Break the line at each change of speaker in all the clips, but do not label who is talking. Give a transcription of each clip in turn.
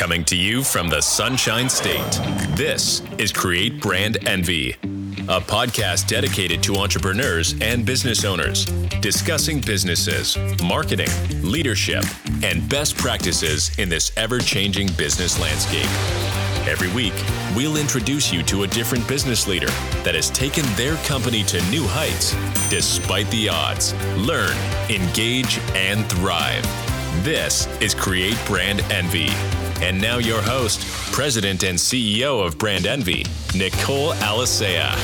Coming to you from the Sunshine State, this is Create Brand Envy, a podcast dedicated to entrepreneurs and business owners, discussing businesses, marketing, leadership, and best practices in this ever changing business landscape. Every week, we'll introduce you to a different business leader that has taken their company to new heights despite the odds. Learn, engage, and thrive. This is Create Brand Envy. And now, your host, President and CEO of Brand Envy, Nicole Alicea.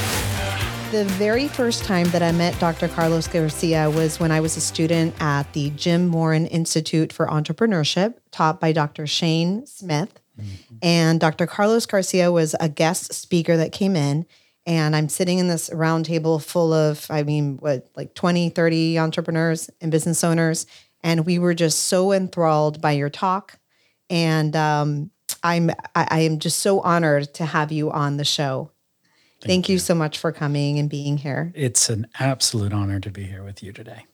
The very first time that I met Dr. Carlos Garcia was when I was a student at the Jim Moran Institute for Entrepreneurship, taught by Dr. Shane Smith. Mm-hmm. And Dr. Carlos Garcia was a guest speaker that came in. And I'm sitting in this round table full of, I mean, what, like 20, 30 entrepreneurs and business owners. And we were just so enthralled by your talk and um, I'm I, I, am just so honored to have you on the show. Thank, Thank you. you so much for coming and being here.
It's an absolute honor to be here with you today.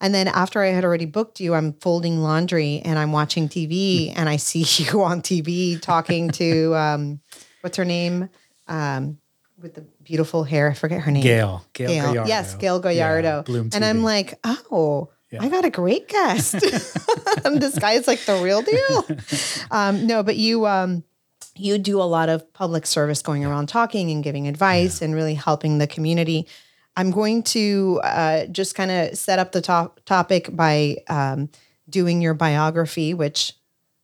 And then after I had already booked you, I'm folding laundry and I'm watching TV and I see you on TV talking to um, what's her name um, with the beautiful hair. I forget her name.
Gayle. Gayle.
Gayle.
Guyardo.
Yes, Gayle Guyardo. Yeah, and I'm like, oh, yeah. I got a great guest. this guy is like the real deal. Um, no, but you um, you do a lot of public service, going around talking and giving advice yeah. and really helping the community. I'm going to uh, just kind of set up the top topic by um, doing your biography, which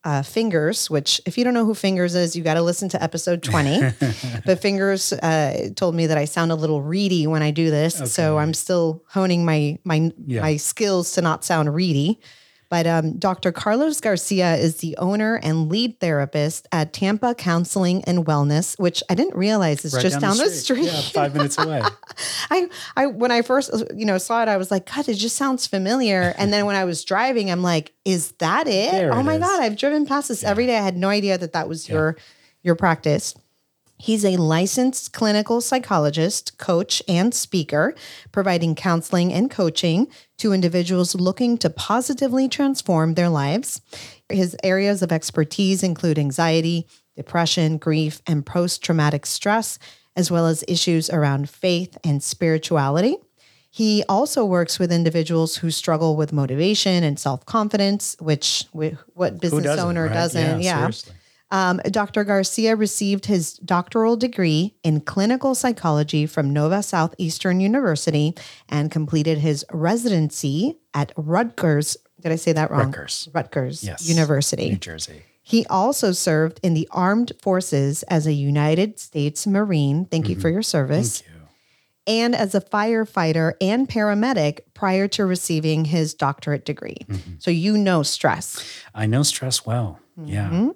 uh, Fingers, which if you don't know who Fingers is, you got to listen to episode 20. but Fingers uh, told me that I sound a little reedy when I do this, okay. so I'm still honing my my yeah. my skills to not sound reedy. But um, Dr. Carlos Garcia is the owner and lead therapist at Tampa Counseling and Wellness, which I didn't realize is right just down, down the, street.
street. Yeah, five minutes away.
I, I, when I first, you know, saw it, I was like, God, it just sounds familiar. And then when I was driving, I'm like, is that it? There oh it my is. God, I've driven past this yeah. every day. I had no idea that that was yeah. your, your practice. He's a licensed clinical psychologist, coach, and speaker, providing counseling and coaching to individuals looking to positively transform their lives. His areas of expertise include anxiety, depression, grief, and post traumatic stress, as well as issues around faith and spirituality. He also works with individuals who struggle with motivation and self confidence, which what business doesn't, owner right? doesn't?
Yeah. yeah.
Um, Dr. Garcia received his doctoral degree in clinical psychology from Nova Southeastern University and completed his residency at Rutgers. Did I say that wrong?
Rutgers.
Rutgers
yes.
University,
New Jersey.
He also served in the armed forces as a United States Marine. Thank mm-hmm. you for your service.
Thank you.
And as a firefighter and paramedic prior to receiving his doctorate degree. Mm-hmm. So you know stress.
I know stress well. Mm-hmm. Yeah.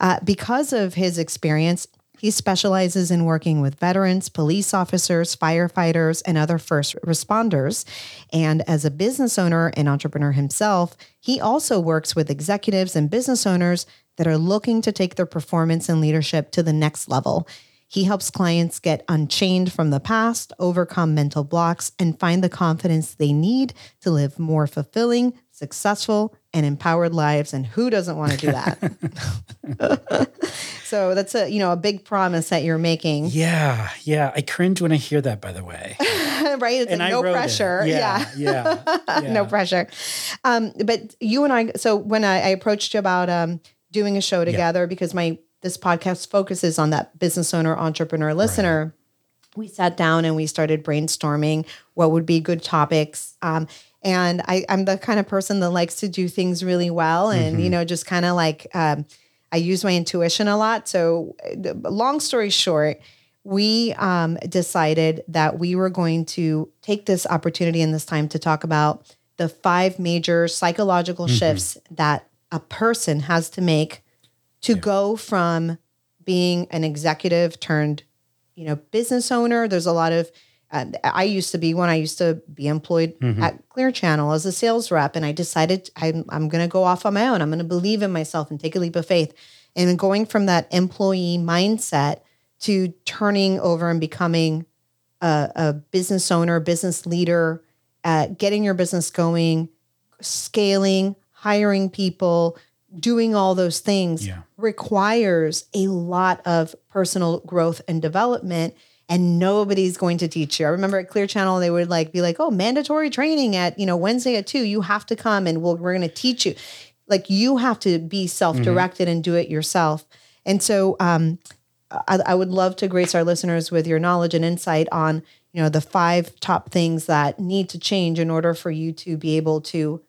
Uh, because of his experience, he specializes in working with veterans, police officers, firefighters, and other first responders. And as a business owner and entrepreneur himself, he also works with executives and business owners that are looking to take their performance and leadership to the next level. He helps clients get unchained from the past, overcome mental blocks, and find the confidence they need to live more fulfilling, successful, and empowered lives. And who doesn't want to do that? so that's a you know a big promise that you're making.
Yeah, yeah. I cringe when I hear that. By the way,
right? It's
and
like no pressure.
Yeah, yeah,
yeah, yeah. no pressure. Um, but you and I. So when I, I approached you about um, doing a show together, yeah. because my this podcast focuses on that business owner, entrepreneur, listener. Right. We sat down and we started brainstorming what would be good topics. Um, and I, I'm the kind of person that likes to do things really well and, mm-hmm. you know, just kind of like um, I use my intuition a lot. So, long story short, we um, decided that we were going to take this opportunity and this time to talk about the five major psychological mm-hmm. shifts that a person has to make to yeah. go from being an executive turned, you know, business owner. There's a lot of uh, I used to be when I used to be employed mm-hmm. at Clear Channel as a sales rep, and I decided I'm I'm going to go off on my own. I'm going to believe in myself and take a leap of faith. And going from that employee mindset to turning over and becoming a, a business owner, business leader, uh, getting your business going, scaling, hiring people, doing all those things
Yeah.
requires a lot of personal growth and development and nobody's going to teach you. I remember at Clear Channel they would like be like, "Oh, mandatory training at, you know, Wednesday at 2, you have to come and we'll, we're going to teach you." Like you have to be self-directed and do it yourself. And so um I, I would love to grace our listeners with your knowledge and insight on, you know, the five top things that need to change in order for you to be able to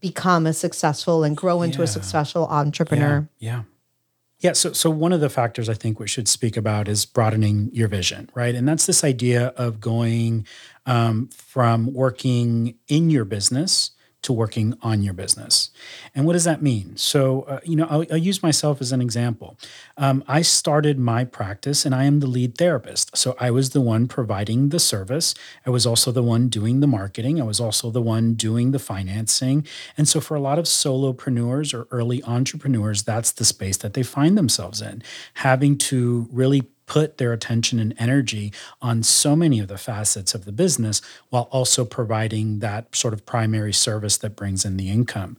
become a successful and grow into a successful entrepreneur.
Yeah. Yeah. Yeah. So, so one of the factors I think we should speak about is broadening your vision, right? And that's this idea of going um, from working in your business to working on your business. And what does that mean? So, uh, you know, I'll, I'll use myself as an example. Um, I started my practice and I am the lead therapist. So I was the one providing the service. I was also the one doing the marketing. I was also the one doing the financing. And so for a lot of solopreneurs or early entrepreneurs, that's the space that they find themselves in, having to really put their attention and energy on so many of the facets of the business while also providing that sort of primary service that brings in the income.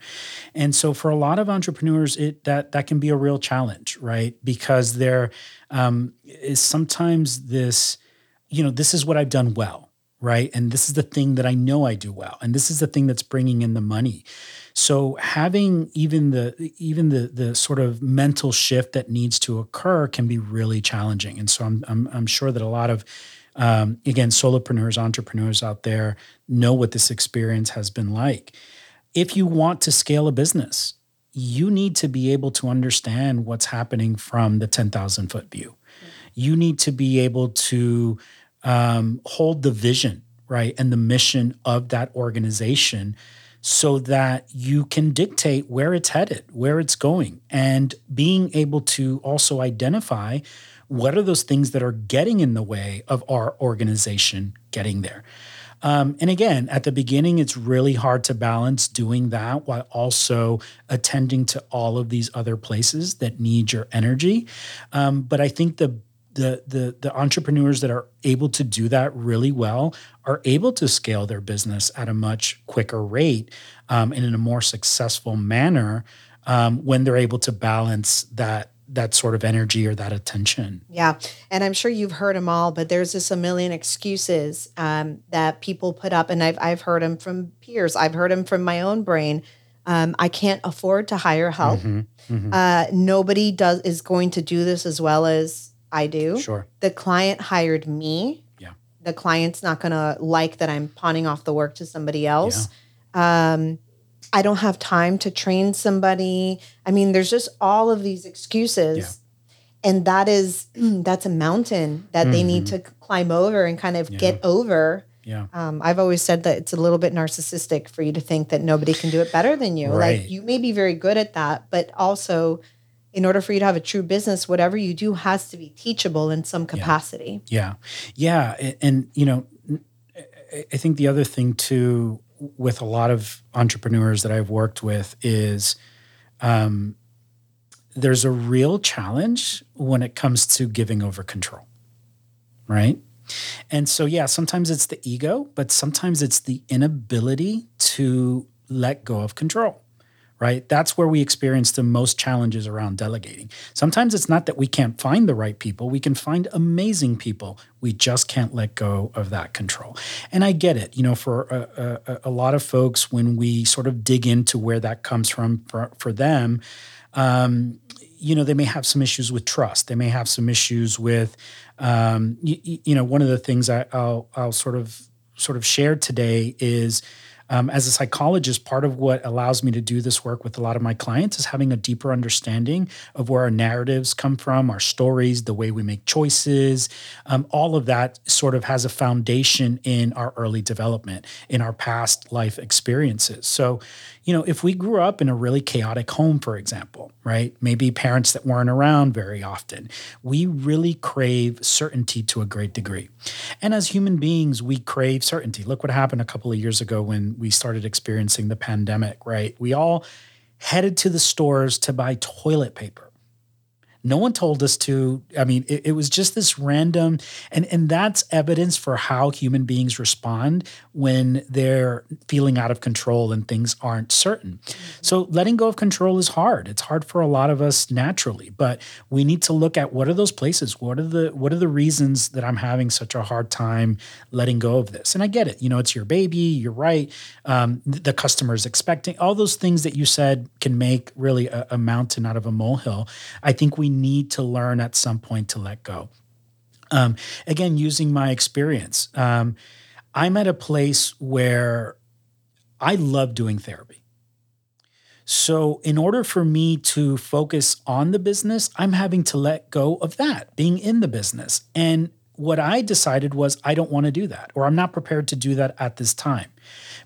And so for a lot of entrepreneurs it that that can be a real challenge, right? Because there um, is sometimes this you know, this is what I've done well, right? And this is the thing that I know I do well, and this is the thing that's bringing in the money. So having even the even the the sort of mental shift that needs to occur can be really challenging. And so I'm I'm, I'm sure that a lot of um, again solopreneurs, entrepreneurs out there know what this experience has been like. If you want to scale a business, you need to be able to understand what's happening from the 10,000 foot view. You need to be able to um, hold the vision, right, and the mission of that organization so that you can dictate where it's headed, where it's going, and being able to also identify what are those things that are getting in the way of our organization getting there. Um, and again, at the beginning, it's really hard to balance doing that while also attending to all of these other places that need your energy. Um, but I think the the the the entrepreneurs that are able to do that really well are able to scale their business at a much quicker rate um, and in a more successful manner um, when they're able to balance that that sort of energy or that attention.
Yeah. And I'm sure you've heard them all, but there's just a million excuses um, that people put up. And I've, I've heard them from peers, I've heard them from my own brain. Um, I can't afford to hire help.
Mm-hmm.
Uh, nobody does is going to do this as well as I do.
Sure.
The client hired me.
Yeah.
The client's not going to like that I'm pawning off the work to somebody else. Um, I don't have time to train somebody. I mean, there's just all of these excuses.
Yeah.
And that is that's a mountain that they need to climb over and kind of get over.
Yeah.
Um, I've always said that it's a little bit narcissistic for you to think that nobody can do it better than you.
Right.
Like you may be very good at that, but also in order for you to have a true business, whatever you do has to be teachable in some capacity.
Yeah. Yeah. a- And, you know, I- I think the other thing too, with a lot of entrepreneurs that I've worked with is um, there's a real challenge when it comes to giving over control. Right. And so, yeah, sometimes it's the ego, but sometimes it's the inability to let go of control right? That's where we experience the most challenges around delegating. Sometimes it's not that we can't find the right people, we can find amazing people. We just can't let go of that control. And I get it, you know, for a, a, a lot of folks, when we sort of dig into where that comes from for, for them, um, you know, they may have some issues with trust. They may have some issues with, um, you, you know, one of the things I, I'll, I'll sort of sort of share today is um, as a psychologist, part of what allows me to do this work with a lot of my clients is having a deeper understanding of where our narratives come from, our stories, the way we make choices. Um, all of that sort of has a foundation in our early development, in our past life experiences. So, you know, if we grew up in a really chaotic home, for example, right? Maybe parents that weren't around very often, we really crave certainty to a great degree. And as human beings, we crave certainty. Look what happened a couple of years ago when we started experiencing the pandemic, right? We all headed to the stores to buy toilet paper. No one told us to. I mean, it, it, was just this random, and and that's evidence for how human beings respond when they're feeling out of control and things aren't certain. So letting go of control is hard. It's hard for a lot of us naturally, but we need to look at what are those places. What are the what are the reasons that I'm having such a hard time letting go of this? And I get it. You know, it's your baby. You're right. Um, the customer is expecting all those things that you said can make really a, a mountain out of a molehill. I think we need to learn at some point to let go. Um, again, using my experience, um, I'm at a place where I love doing therapy. So, in order for me to focus on the business, I'm having to let go of that, being in the business. And what I decided was I don't want to do that, or I'm not prepared to do that at this time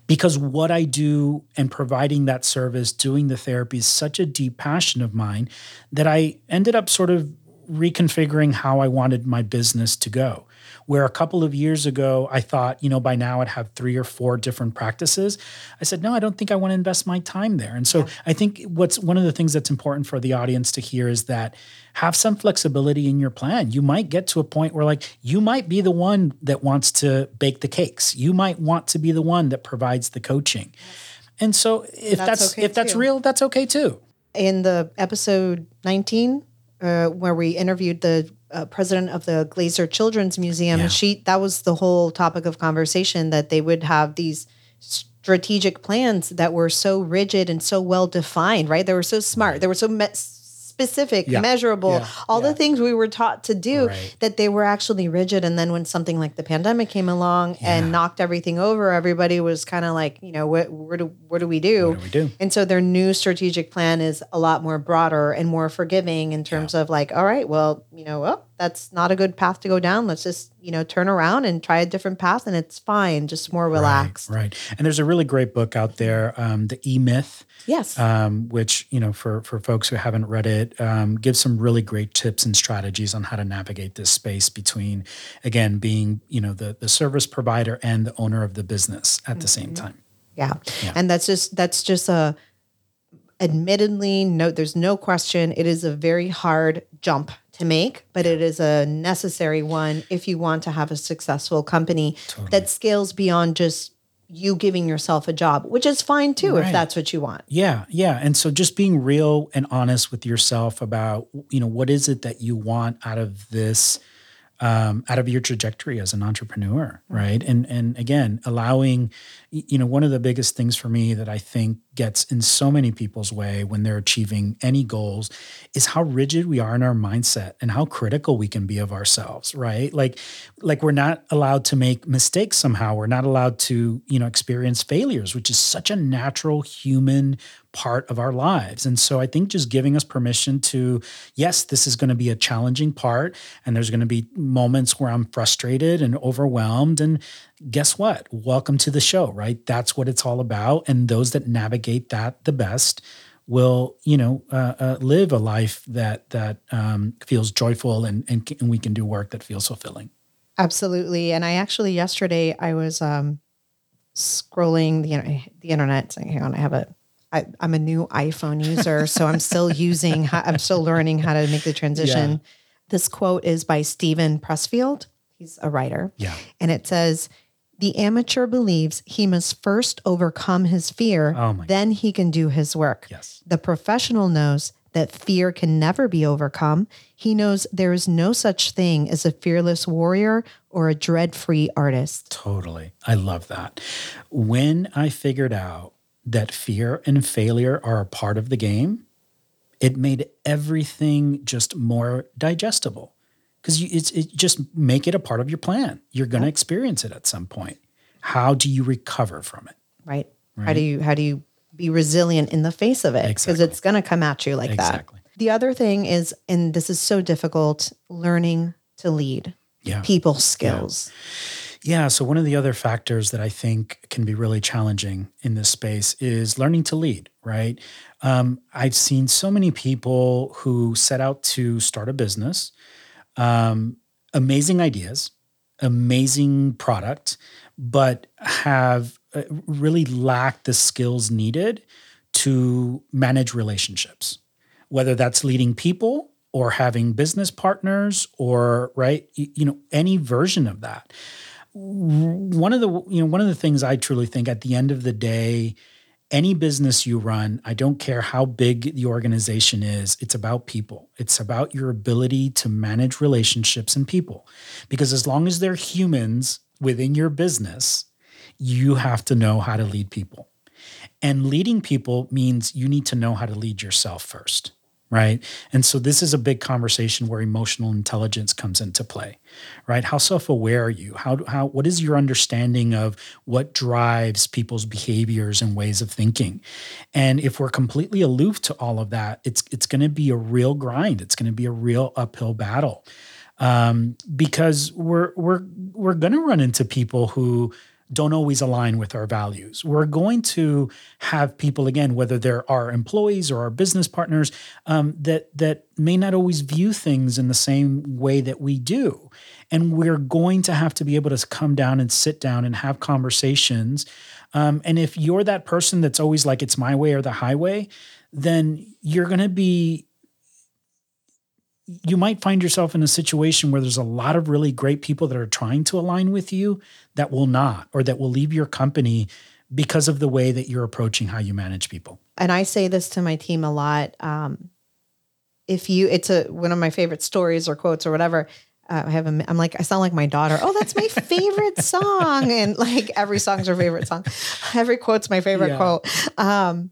because what I do and providing that service, doing the therapy is such a deep passion of mine that I ended up sort of reconfiguring how I wanted my business to go where a couple of years ago I thought, you know, by now I'd have three or four different practices. I said, no, I don't think I want to invest my time there. And so yeah. I think what's one of the things that's important for the audience to hear is that have some flexibility in your plan. You might get to a point where like you might be the one that wants to bake the cakes. You might want to be the one that provides the coaching. And so if that's, that's okay if too. that's real, that's okay too.
In the episode 19 uh, where we interviewed the uh, president of the Glazer Children's Museum. Yeah. She that was the whole topic of conversation that they would have these strategic plans that were so rigid and so well defined. Right? They were so smart. They were so me- specific, yeah. measurable, yeah. all yeah. the things we were taught to do right. that they were actually rigid. And then when something like the pandemic came along and knocked everything over, everybody was kind of like, you know, what, where do what do we do?
What do we do?
And so their new strategic plan is a lot more broader and more forgiving in terms of like, all right, well, you know, well, that's not a good path to go down. Let's just, you know, turn around and try a different path and it's fine, just more relaxed.
Right. right. And there's a really great book out there, um, The E Myth.
Yes.
Um, which, you know, for, for folks who haven't read it, um, gives some really great tips and strategies on how to navigate this space between, again, being, you know, the, the service provider and the owner of the business at mm-hmm. the same mm-hmm. time.
Yeah. yeah. And that's just, that's just a, admittedly, no, there's no question. It is a very hard jump to make, but it is a necessary one if you want to have a successful company totally. that scales beyond just you giving yourself a job, which is fine too right. if that's what you want.
Yeah, yeah. And so just being real and honest with yourself about, you know, what is it that you want out of this um, out of your trajectory as an entrepreneur, right? And and again, allowing, you know, one of the biggest things for me that I think gets in so many people's way when they're achieving any goals is how rigid we are in our mindset and how critical we can be of ourselves, right? Like like we're not allowed to make mistakes somehow. We're not allowed to, you know, experience failures, which is such a natural human part of our lives. And so I think just giving us permission to, yes, this is going to be a challenging part, and there's going to be moments where I'm frustrated and overwhelmed. And guess what? Welcome to the show, right? That's what it's all about. And those that navigate that the best will you know uh, uh, live a life that that um, feels joyful and, and and we can do work that feels fulfilling
absolutely and i actually yesterday i was um scrolling the the internet saying hang on i have a I, am a new iPhone user, so I'm still using, I'm still learning how to make the transition. Yeah. This quote is by Steven Pressfield. He's a writer.
Yeah.
And it says, the amateur believes he must first overcome his fear, oh then he can do his work.
Yes.
The professional knows that fear can never be overcome. He knows there is no such thing as a fearless warrior or a dread free artist.
Totally. I love that. When I figured out that fear and failure are a part of the game, it made everything just more digestible because it's it just make it a part of your plan. You're going to experience it at some point. How do you recover from it?
Right. right. How do you how do you be resilient in the face of it? Because exactly. it's going to come at you like exactly. that. The other thing is, and this is so difficult, learning to lead.
Yeah.
People skills.
Yeah. Yeah. So, one of the other factors that I think can be really challenging in this space is learning to lead, right? Um, I've seen so many people who set out to start a business, um, amazing ideas, amazing product, but have uh, really lacked the skills needed to manage relationships, whether that's leading people or having business partners or right you know any version of that. One of the you know one of the things i truly think at the end of the day any business you run i don't care how big the organization is it's about people. It's about your ability to manage relationships and people. Because as long as they're humans within your business you have to know how to lead people. And leading people means you need to know how to lead yourself first right? And so this is a big conversation where emotional intelligence comes into play, right? How self-aware are you? How how what is your understanding of what drives people's behaviors and ways of thinking? And if we're completely aloof to all of that, it's it's going to be a real grind. It's going to be a real uphill battle. Um, because we're we're we're going to run into people who don't always align with our values. We're going to have people again, whether they're our employees or our business partners, um, that that may not always view things in the same way that we do, and we're going to have to be able to come down and sit down and have conversations. Um, and if you're that person that's always like it's my way or the highway, then you're going to be you might find yourself in a situation where there's a lot of really great people that are trying to align with you that will not or that will leave your company because of the way that you're approaching how you manage people.
And I say this to my team a lot. Um, if you, it's a one of my favorite stories or quotes or whatever. Uh, I have a, I'm like I sound like my daughter. Oh, that's my favorite song, and like every song's her favorite song. Every quote's my favorite yeah. quote. Um,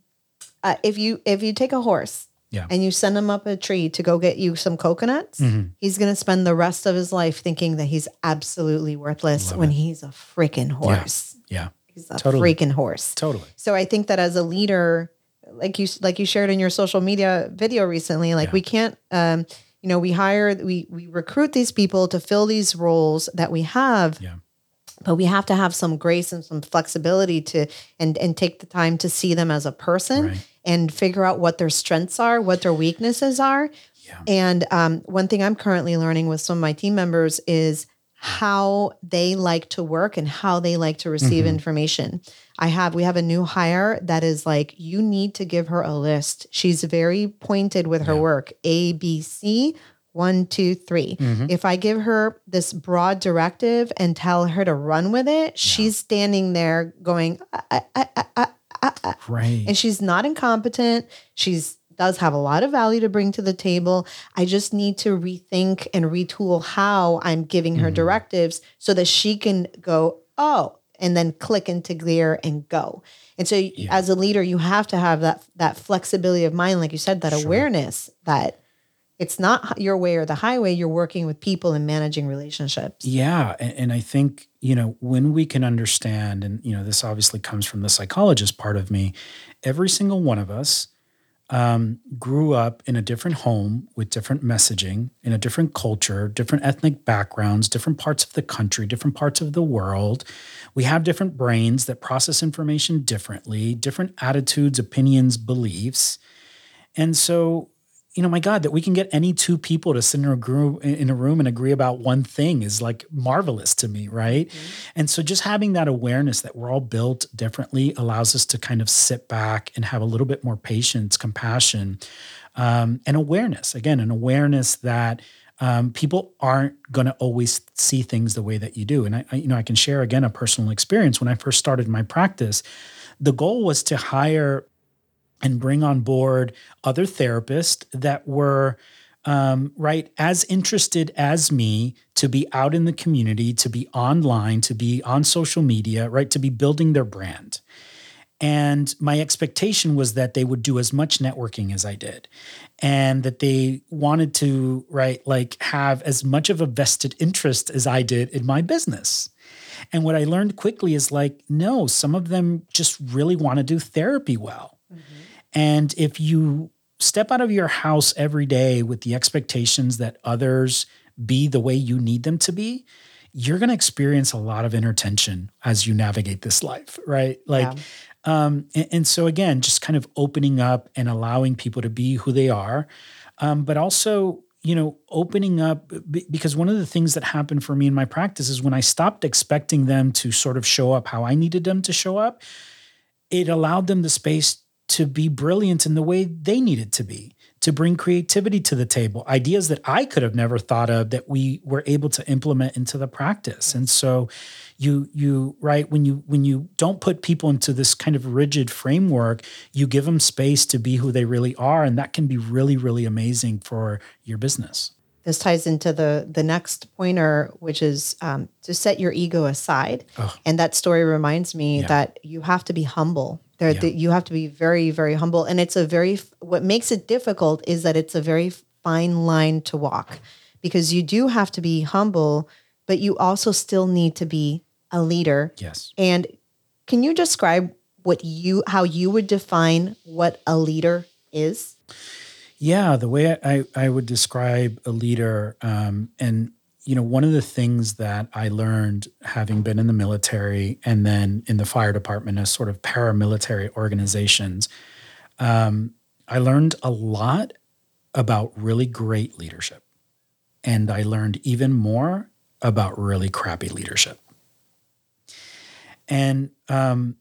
uh, if you if you take a horse
yeah.
and you send him up a tree to go get you some coconuts, mm-hmm. he's going to spend the rest of his life thinking that he's absolutely worthless Love when it. he's a freaking horse.
Yeah. yeah.
He's a totally. freaking horse.
Totally.
So I think that as a leader, like you like you shared in your social media video recently, like yeah. we can't um, you know, we hire we we recruit these people to fill these roles that we have.
Yeah
but we have to have some grace and some flexibility to and and take the time to see them as a person right. And figure out what their strengths are what their weaknesses are yeah. and um, one thing i'm currently learning with some of my team members is how they like to work and how they like to receive mm-hmm. information i have we have a new hire that is like you need to give her a list she's very pointed with her yeah. work a b c one, two, three. Mm-hmm. If I give her this broad directive and tell her to run with it, yeah. she's standing there going, I, I, I,
right.
And she's not incompetent. She's does have a lot of value to bring to the table. I just need to rethink and retool how I'm giving her mm-hmm. directives so that she can go, oh, and then click into gear and go. And so yeah. as a leader, you have to have that that flexibility of mind, like you said, that sure. awareness that it's not your way or the highway you're working with people and managing relationships.
Yeah and, and, i think you know when we can understand and you know this obviously comes from the psychologist part of me every single one of us um, grew up in a different home with different messaging in a different culture different ethnic backgrounds different parts of the country different parts of the world. We have different brains that process information differently different attitudes opinions beliefs. And so you know, my God, that we can get any two people to sit in a, group, in a room and agree about one thing is like marvelous to me, right? Mm-hmm. And so just having that awareness that we're all built differently allows us to kind of sit back and have a little bit more patience, compassion, um, and awareness. Again, an awareness that um, people aren't going to always see things the way that you do. And I, I, you know, I can share again a personal experience. When I first started my practice, the goal was to hire and bring on board other therapists that were um, right as interested as me to be out in the community to be online to be on social media right to be building their brand. And my expectation was that they would do as much networking as i did and that they wanted to right like have as much of a vested interest as i did in my business. And what i learned quickly is like no some of them just really want to do therapy well. Mm-hmm. And if you step out of your house every day with the expectations that others be the way you need them to be, you're going to experience a lot of inner tension as you navigate this life, right? Like, yeah. um, and, and, so again, just kind of opening up and allowing people to be who they are, um, but also, you know, opening up because one of the things that happened for me in my practice is when I stopped expecting them to sort of show up how I needed them to show up, it allowed them the space to be brilliant in the way they needed to be to bring creativity to the table, ideas that I could have never thought of that we were able to implement into the practice. And so you you right when you when you don't put people into this kind of rigid framework, you give them space to be who they really are and that can be really really amazing for your business.
This ties into the the next pointer, which is um, to set your ego aside. Oh. And that story reminds me yeah. that you have to be humble there, yeah. the, you have to be very, very humble, and it's a very. What makes it difficult is that it's a very fine line to walk, because you do have to be humble, but you also still need to be a leader.
Yes.
And can you describe what you how you would define what a leader is?
Yeah, the way I, I would describe a leader, um, and you know, one of the things that I learned having been in the military and then in the fire department as sort of paramilitary organizations, um, I learned a lot about really great leadership. And I learned even more about really crappy leadership. And, um,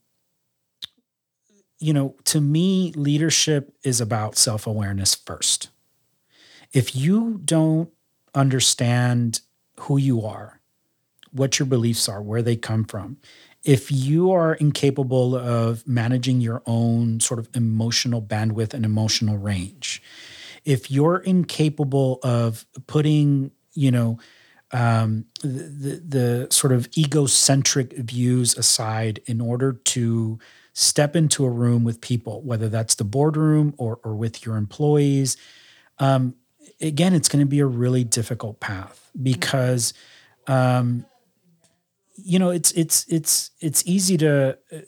you know, to me, leadership is about self awareness first. If you don't understand who you are, what your beliefs are, where they come from. If you are incapable of managing your own sort of emotional bandwidth and emotional range, if you're incapable of putting, you know, um, the, the sort of egocentric views aside in order to step into a room with people, whether that's the boardroom or, or with your employees, um, again, it's going to be a really difficult path because, um, you know, it's it's it's it's easy to uh,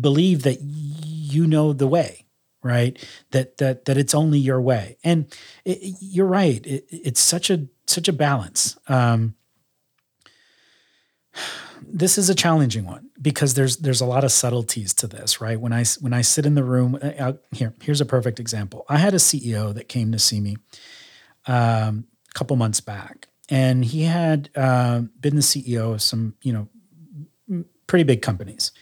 believe that you know the way, right? That that that it's only your way, and it, you're right. It, it's such a such a balance. Um, this is a challenging one because there's there's a lot of subtleties to this, right? When I when I sit in the room, uh, here here's a perfect example. I had a CEO that came to see me um, a couple months back, and he had uh, been the CEO of some, you know, pretty big companies.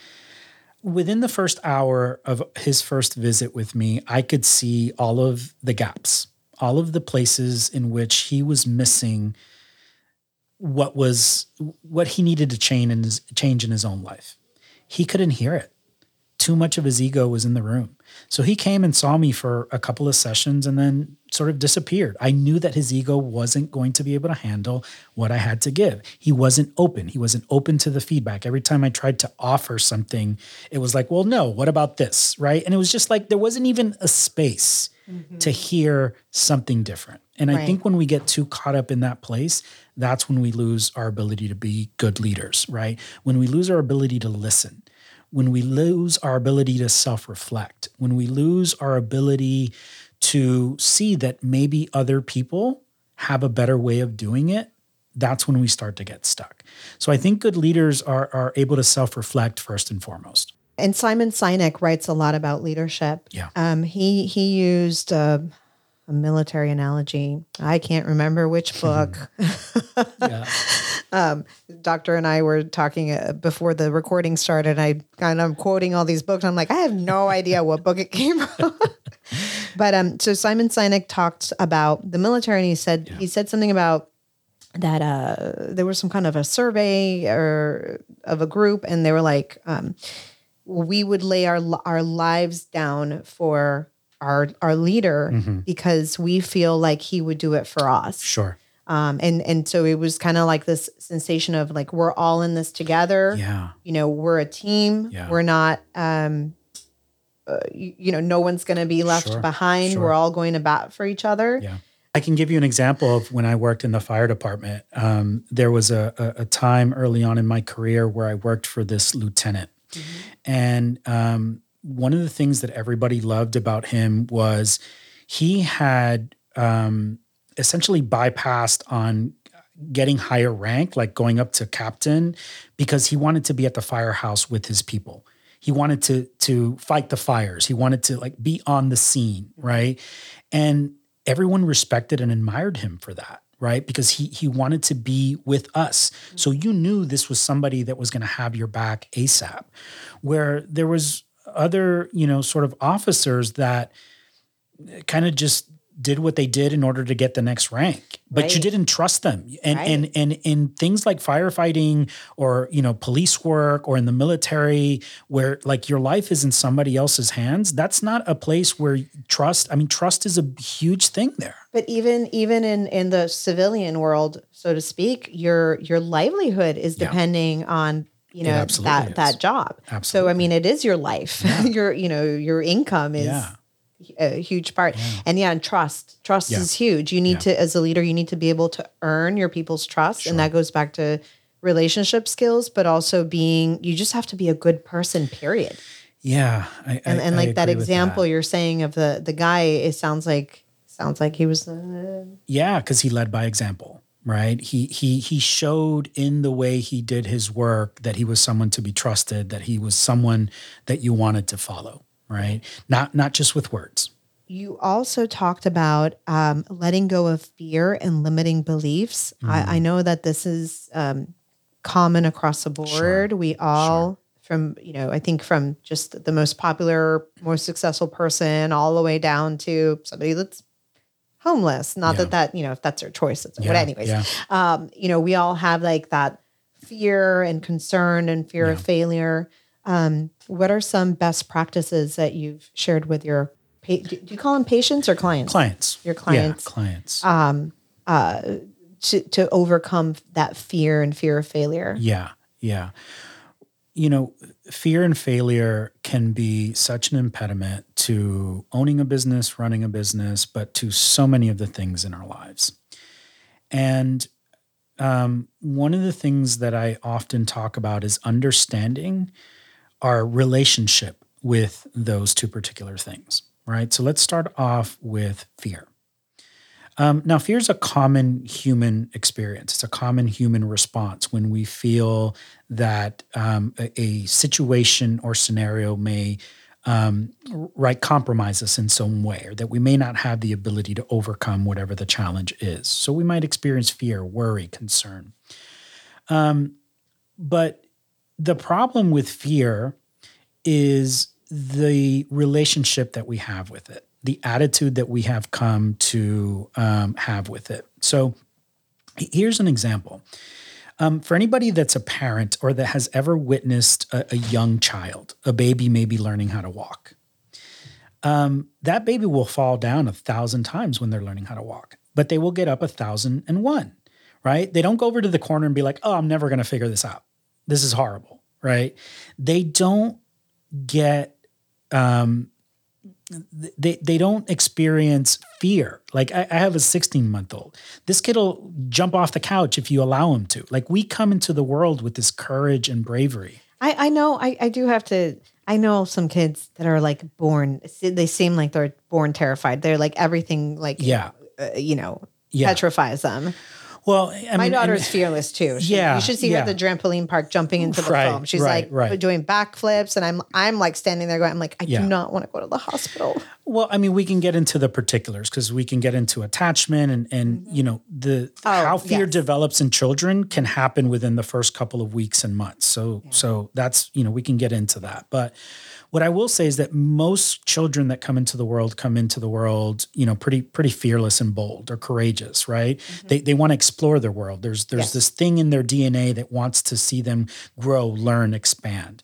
Within the first hour of his first visit with me, I could see all of the gaps, all of the places in which he was missing what was what he needed to change in his change in his own life. He couldn't hear it too much of his ego was in the room. So he came and saw me for a couple of sessions and then sort of disappeared. I knew that his ego wasn't going to be able to handle what I had to give. He wasn't open. He wasn't open to the feedback. Every time I tried to offer something, it was like, well, no, what about this? Right. And it was just like there wasn't even a space mm-hmm. to hear something different. And right. I think when we get too caught up in that place, that's when we lose our ability to be good leaders, right? When we lose our ability to listen when we lose our ability to self reflect, when we lose our ability to see that maybe other people have a better way of doing it, that's when we start to get stuck. So I think good leaders are, are able to self reflect first and foremost.
And Simon Sinek writes a lot about leadership.
Yeah.
Um, he he used uh, a military analogy. I can't remember which book. yeah. um, Doctor and I were talking uh, before the recording started. I kind of quoting all these books. I'm like, I have no idea what book it came from. but um, so Simon Sinek talked about the military, and he said yeah. he said something about that uh, there was some kind of a survey or of a group, and they were like, um, we would lay our our lives down for our our leader mm-hmm. because we feel like he would do it for us.
Sure.
Um, and and so it was kind of like this sensation of like we're all in this together.
Yeah.
You know, we're a team. Yeah. We're not. Um, uh, you, you, know, no one's going to be left sure. behind. Sure. We're all going to bat for each other.
Yeah. I can give you an example of when I worked in the fire department. Um, there was a, a, a, time early on in my career where I worked for this lieutenant, mm-hmm. and um, one of the things that everybody loved about him was he had um, essentially bypassed on getting higher rank, like going up to captain, because he wanted to be at the firehouse with his people. He wanted to to fight the fires. He wanted to like be on the scene, right? And everyone respected and admired him for that right because he he wanted to be with us so mm-hmm. you knew this was somebody that was going to have your back asap where there was other, you know, sort of officers that kind of just did what they did in order to get the next rank, but you didn't trust them. And
Right.
and and in things like firefighting or you know police work or in the military, where like your life is in somebody else's hands, that's not a place where trust. I mean, trust is a huge thing there.
But even even in in the civilian world, so to speak, your your livelihood is
Yeah.
depending on you know
absolutely
that
is.
that job. So I mean, it is your life. your you know your income is.
Yeah.
A huge part, and yeah, and trust. Trust
Yeah.
is huge. You need
Yeah.
to, as a leader, you need to be able to earn your people's trust, and that goes back to relationship skills, but also being. You just have to be a good person. Period.
Yeah, I,
And,
I-
and like that example you're saying of the the guy, it sounds like sounds like he was the
Yeah, because he led by example, right? He he he showed in the way he did his work that he was someone to be trusted, that he was someone that you wanted to follow, right? Not not just with words.
You also talked about um, letting go of fear and limiting beliefs. I, I know that this is um, common across the board. We all, from you know, I think from just the most popular, most successful person, all the way down to somebody that's homeless. Not
Yeah.
that that you know, if that's their choice. It's,
Yeah,
but anyways,
yeah.
um, you know, we all have like that fear and concern and fear of failure. Um, what are some best practices that you've shared with your? Pa- do do you call them patients or clients?
Clients,
Your clients.
yeah, clients.
Um, uh, to to overcome that fear and fear of failure.
Yeah, yeah. You know, fear and failure can be such an impediment to owning a business, running a business, but to so many of the things in our lives. And um, one of the things that I often talk about is understanding our relationship with those two particular things, right? So let's start off with fear. Um, now, fear is a common human experience. It's a common human response when we feel that um, a, a situation or scenario may um, right compromise us in some way, or that we may not have the ability to overcome whatever the challenge is. So we might experience fear, worry, concern. Um, but the problem with fear is the relationship that we have with it, the attitude that we have come to um, have with it. So here's an example. Um, for anybody that's a parent or that has ever witnessed a, a young child, a baby maybe learning how to walk, um, that baby will fall down a thousand times when they're learning how to walk, but they will get up a thousand and one, right? They don't go over to the corner and be like, oh, I'm never going to figure this out. This is horrible, right? They don't get um they they don't experience fear like I, I have a 16 month old this kid will jump off the couch if you allow him to like we come into the world with this courage and bravery
I, I know I, I do have to I know some kids that are like born they seem like they're born terrified. They're like everything like
Yeah.
uh, you know
Yeah.
petrifies them.
Well I
My
mean,
daughter is fearless too. She,
Yeah,
you should see her at the trampoline park jumping into the
Right,
foam. She's
right,
like
right.
doing backflips, and I'm I'm like standing there going, I'm like I
Yeah.
do not want to go to the hospital.
Well, I mean, we can get into the particulars because we can get into attachment and and mm-hmm. you know the
Oh,
how fear
yes.
develops in children can happen within the first couple of weeks and months. So so that's you know we can get into that. But what I will say is that most children that come into the world come into the world you know pretty pretty fearless and bold or courageous, right? Mm-hmm. They they want to explore their world. There's there's
Yes.
this thing in their DNA that wants to see them grow, learn, expand.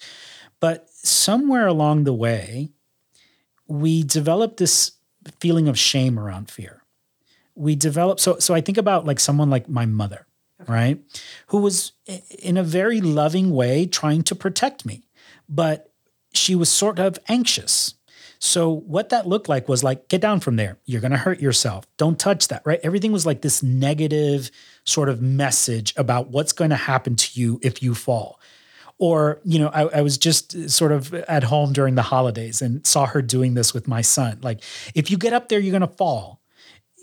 But somewhere along the way, we develop this feeling of shame around fear. We develop so so I think about like someone like my mother, right? Who was in a very loving way trying to protect me, but she was sort of anxious. So what that looked like was like get down from there. You're going to hurt yourself. Don't touch that, right? Everything was like this negative sort of message about what's going to happen to you if you fall or you know I, I was just sort of at home during the holidays and saw her doing this with my son like if you get up there you're going to fall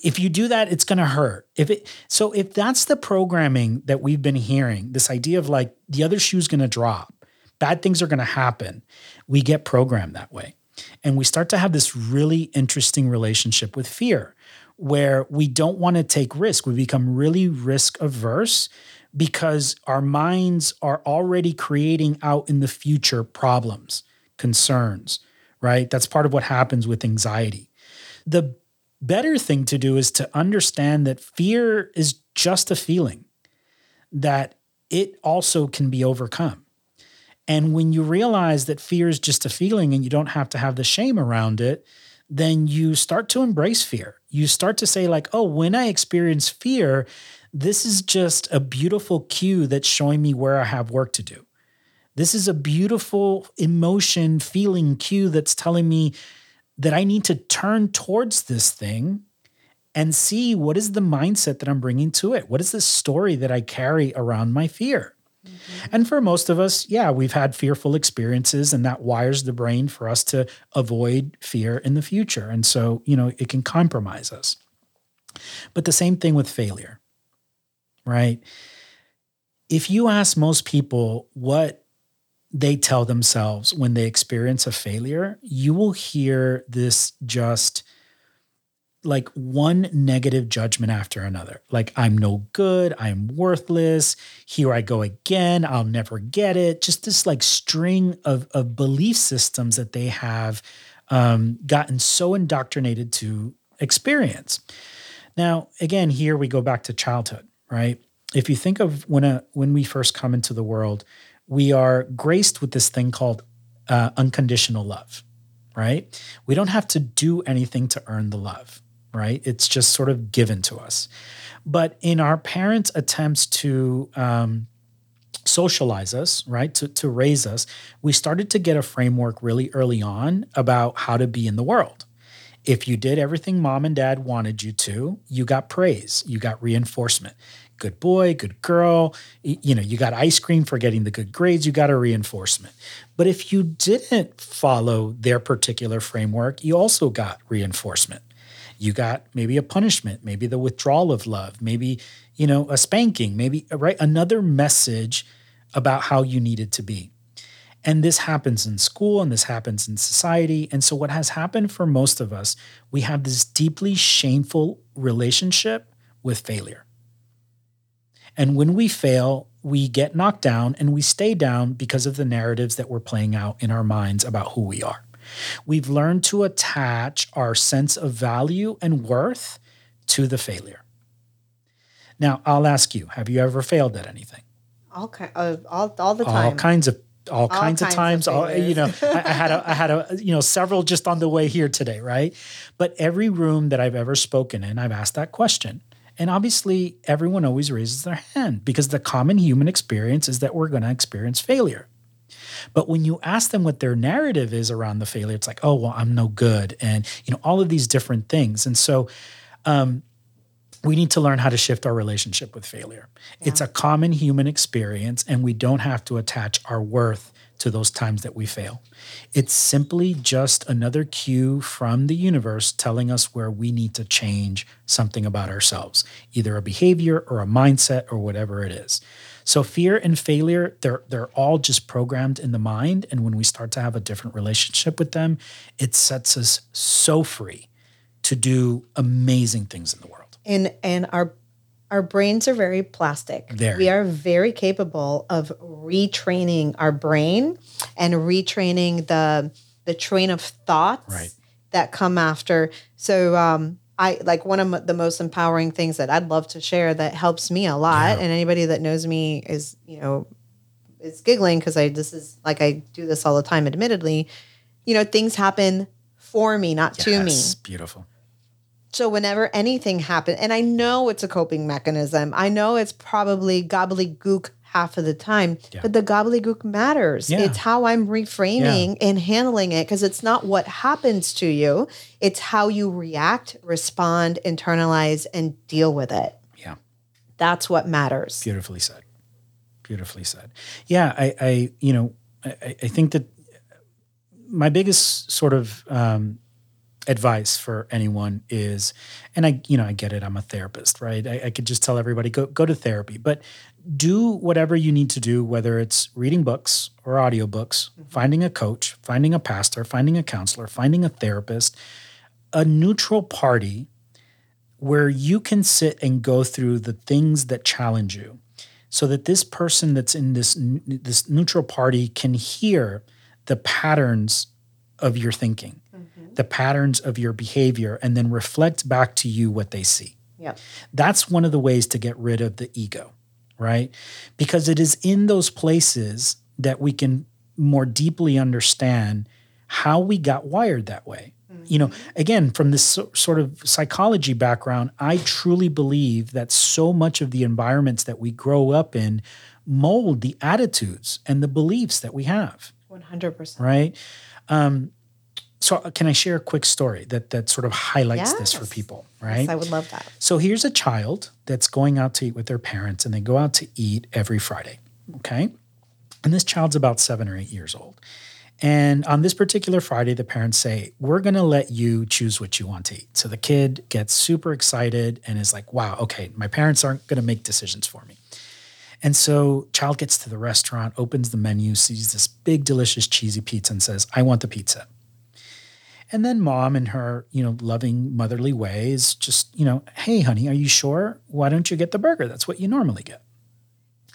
if you do that it's going to hurt if it so if that's the programming that we've been hearing this idea of like the other shoe's going to drop bad things are going to happen we get programmed that way and we start to have this really interesting relationship with fear where we don't want to take risk we become really risk averse because our minds are already creating out in the future problems, concerns, right? That's part of what happens with anxiety. The better thing to do is to understand that fear is just a feeling, that it also can be overcome. And when you realize that fear is just a feeling and you don't have to have the shame around it, then you start to embrace fear. You start to say, like, oh, when I experience fear, this is just a beautiful cue that's showing me where I have work to do. This is a beautiful emotion, feeling cue that's telling me that I need to turn towards this thing and see what is the mindset that I'm bringing to it? What is the story that I carry around my fear? Mm-hmm. And for most of us, yeah, we've had fearful experiences and that wires the brain for us to avoid fear in the future. And so, you know, it can compromise us. But the same thing with failure, right? If you ask most people what they tell themselves when they experience a failure, you will hear this just like one negative judgment after another. Like, I'm no good. I'm worthless. Here I go again. I'll never get it. Just this like string of, of belief systems that they have um, gotten so indoctrinated to experience. Now, again, here we go back to childhood, right? If you think of when a when we first come into the world, we are graced with this thing called uh, unconditional love, right? We don't have to do anything to earn the love, right? It's just sort of given to us. But in our parents' attempts to um, socialize us, right, to, to raise us, we started to get a framework really early on about how to be in the world. If you did everything mom and dad wanted you to, you got praise, you got reinforcement good boy, good girl. You know, you got ice cream for getting the good grades, you got a reinforcement. But if you didn't follow their particular framework, you also got reinforcement. You got maybe a punishment, maybe the withdrawal of love, maybe, you know, a spanking, maybe, right? Another message about how you needed to be. And this happens in school and this happens in society. And so, what has happened for most of us, we have this deeply shameful relationship with failure. And when we fail, we get knocked down and we stay down because of the narratives that we're playing out in our minds about who we are. We've learned to attach our sense of value and worth to the failure. Now, I'll ask you, have you ever failed at anything?
All, ki- uh, all, all the time.
All kinds of all, all kinds, kinds, of times. Of all, you know, I, I, had a, I had a, you know, several just on the way here today, right? But every room that I've ever spoken in, I've asked that question. And obviously, everyone always raises their hand because the common human experience is that we're going to experience failure. But when you ask them what their narrative is around the failure, it's like, oh, well, I'm no good. And, you know, all of these different things. And so, um, we need to learn how to shift our relationship with failure. Yeah. It's a common human experience, and we don't have to attach our worth to those times that we fail. It's simply just another cue from the universe telling us where we need to change something about ourselves, either a behavior or a mindset or whatever it is. So fear and failure, they're they're all just programmed in the mind and when we start to have a different relationship with them, it sets us so free to do amazing things in the world.
And and our our brains are very plastic.
Very.
We are very capable of retraining our brain and retraining the the train of thoughts
right.
that come after. So um, I like one of the most empowering things that I'd love to share that helps me a lot. Yeah. And anybody that knows me is, you know, is giggling because I this is like I do this all the time, admittedly. You know, things happen for me, not yes, to me.
Beautiful.
So whenever anything happens, and I know it's a coping mechanism, I know it's probably gobbledygook half of the time, yeah. but the gobbledygook matters. Yeah. It's how I'm reframing yeah. and handling it because it's not what happens to you, it's how you react, respond, internalize, and deal with it.
Yeah.
That's what matters.
Beautifully said. Beautifully said. Yeah, I, I you know, I, I think that my biggest sort of um, advice for anyone is, and I, you know, I get it. I'm a therapist, right? I, I, could just tell everybody go go to therapy, but do whatever you need to do, whether it's reading books or audiobooks, mm-hmm. finding a coach, finding a pastor, finding a counselor, finding a therapist, a neutral party where you can sit and go through the things that challenge you so that this person that's in this this neutral party can hear the patterns of your thinking the patterns of your behavior and then reflect back to you what they see.
Yep.
That's one of the ways to get rid of the ego, right? Because it is in those places that we can more deeply understand how we got wired that way. You know, again, from this so, sort of psychology background, I truly believe that so much of the environments that we grow up in mold the attitudes and the beliefs that we have,
100%.
right? Um, so, uh, can I share a quick story that that sort of highlights this for people, right?
Yes, I would love that.
So here's a child that's going out to eat with their parents, and they go out to eat every Friday. Okay. And this child's about seven or eight years old. And on this particular Friday, the parents say, We're going to let you choose what you want to eat. So the kid gets super excited and is like, Wow, okay, my parents aren't going to make decisions for me. And so child gets to the restaurant, opens the menu, sees this big, delicious, cheesy pizza, and says, I want the pizza. And then mom, in her, you know, loving motherly way, is just, you know, hey, honey, are you sure? Why don't you get the burger? That's what you normally get.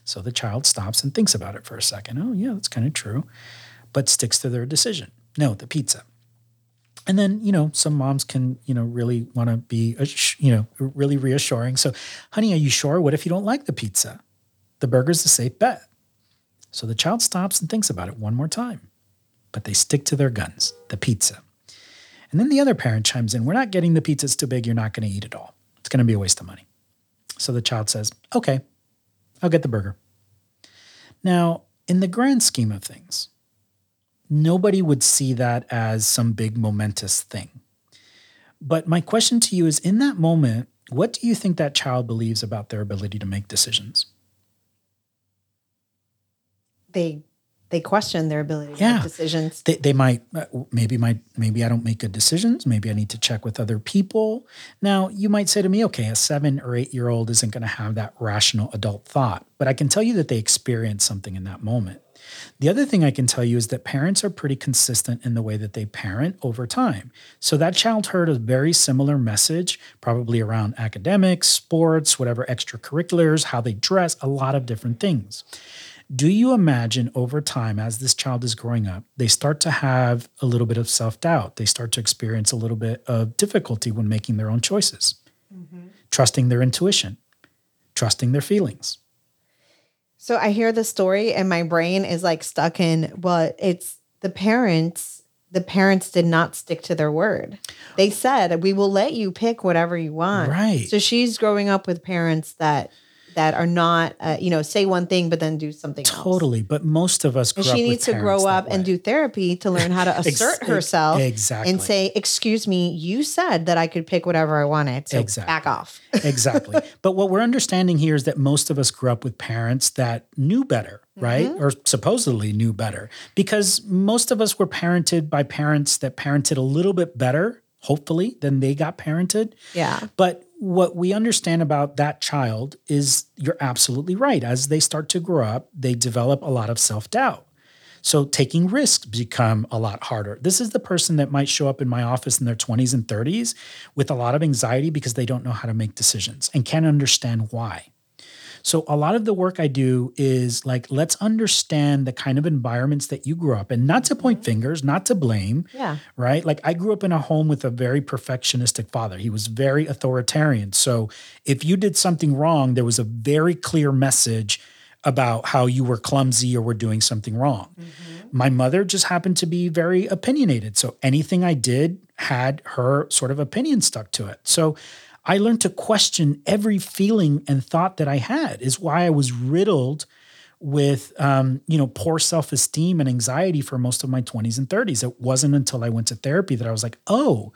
So the child stops and thinks about it for a second. Oh, yeah, that's kind of true, but sticks to their decision. No, the pizza. And then, you know, some moms can, you know, really want to be, you know, really reassuring. So, honey, are you sure? What if you don't like the pizza? The burger's the safe bet. So the child stops and thinks about it one more time, but they stick to their guns, the pizza. And then the other parent chimes in, We're not getting the pizza, it's too big, you're not going to eat it all. It's going to be a waste of money. So the child says, Okay, I'll get the burger. Now, in the grand scheme of things, nobody would see that as some big momentous thing. But my question to you is in that moment, what do you think that child believes about their ability to make decisions?
They they question their ability to
Yeah.
make decisions.
they, they might uh, maybe my maybe i don't make good decisions. Maybe i need to check with other people. Now you might say to me okay a seven or eight year old isn't going to have that rational adult thought. But i can tell you that they experience something in that moment. The other thing i can tell you is that parents are pretty consistent in the way that they parent over time. So that child heard a very similar message probably around academics sports whatever extracurriculars how they dress a lot of different things do you imagine over time, as this child is growing up, they start to have a little bit of self doubt? They start to experience a little bit of difficulty when making their own choices, mm-hmm. trusting their intuition, trusting their feelings.
So I hear the story and my brain is like stuck in well, it's the parents. The parents did not stick to their word. They said, "We will let you pick whatever you want."
Right.
So she's growing up with parents that that are not, uh, you know, say one thing but then do something else.
Totally. But most of us grew
And
up
she needs to grow up and do therapy to learn how to assert
ex-
herself
exactly.
and say, "Excuse me, you said that I could pick whatever I wanted, so
Exactly.
back off."
exactly. But what we're understanding here is that most of us grew up with parents that knew better, right?
Mm-hmm.
Or supposedly knew better. Because most of us were parented by parents that parented a little bit better, hopefully, than they got parented.
Yeah.
But what we understand about that child is you're absolutely right. As they start to grow up, they develop a lot of self doubt. So taking risks become a lot harder. This is the person that might show up in my office in their 20s and 30s with a lot of anxiety because they don't know how to make decisions and can't understand why. So a lot of the work I do is like let's understand the kind of environments that you grew up in, not to point fingers, not to blame,
Yeah.
right? Like I grew up in a home with a very perfectionistic father. He was very authoritarian. So if you did something wrong, there was a very clear message about how you were clumsy or were doing something wrong. Mm-hmm. My mother just happened to be very opinionated. So anything I did had her sort of opinion stuck to it. So I learned to question every feeling and thought that I had, is why I was riddled with um, you know poor self-esteem and anxiety for most of my 20s and 30s it wasn't until i went to therapy that i was like oh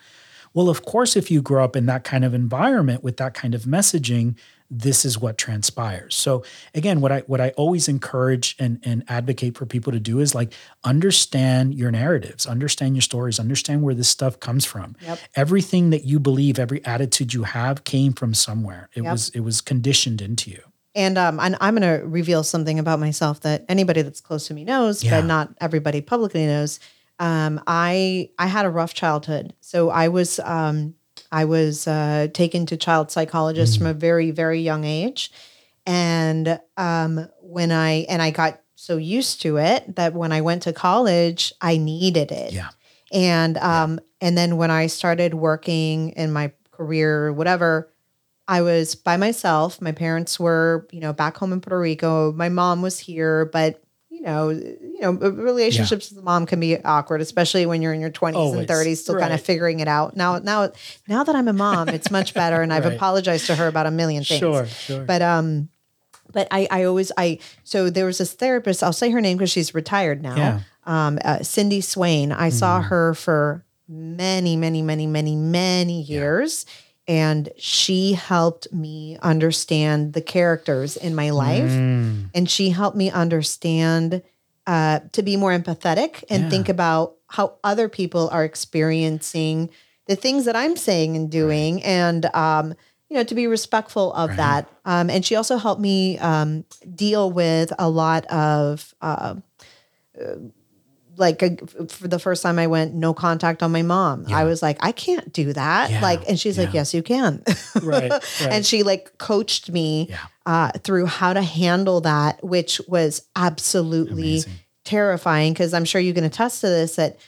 well of course if you grow up in that kind of environment with that kind of messaging this is what transpires so again what i what i always encourage and and advocate for people to do is like understand your narratives understand your stories understand where this stuff comes from
Yep.
everything that you believe every attitude you have came from somewhere it
Yep.
was it was conditioned into you
And um, and I'm going to reveal something about myself that anybody that's close to me knows,
Yeah.
but not everybody publicly knows. Um, I I had a rough childhood, so I was um, I was uh, taken to child psychologists from a very very young age, and um, when I and I got so used to it that when I went to college, I needed it.
yeah
And um, and then when I started working in my career, or whatever, I was by myself. My parents were, you know, back home in Puerto Rico. My mom was here, but know, you know, relationships with the mom can be awkward, especially when you're in your 20s
Always.
and 30s, still kind of figuring it out. Now, now, now that I'm a mom, it's much better, and I've apologized to her about a million things.
Sure, sure.
But um, but I I always I so there was this therapist. I'll say her name because she's retired now.
Yeah.
Um, uh, Cindy Swain. I saw her for many, many, many, many, many years. And she helped me understand the characters in my life.
Mm.
And she helped me understand uh, to be more empathetic and
Yeah.
think about how other people are experiencing the things that I'm saying and doing. And, um, you know, to be respectful of
Right.
that. Um, and she also helped me um, deal with a lot of, uh, like a, for the first time I went no contact on my mom. I was like, I can't do that.
Yeah,
Like, and she's like, yes, you can.
Right, right.
And she like coached me
Yeah.
uh, through how to handle that, which was absolutely
Amazing.
terrifying. Cause I'm sure you can attest to this that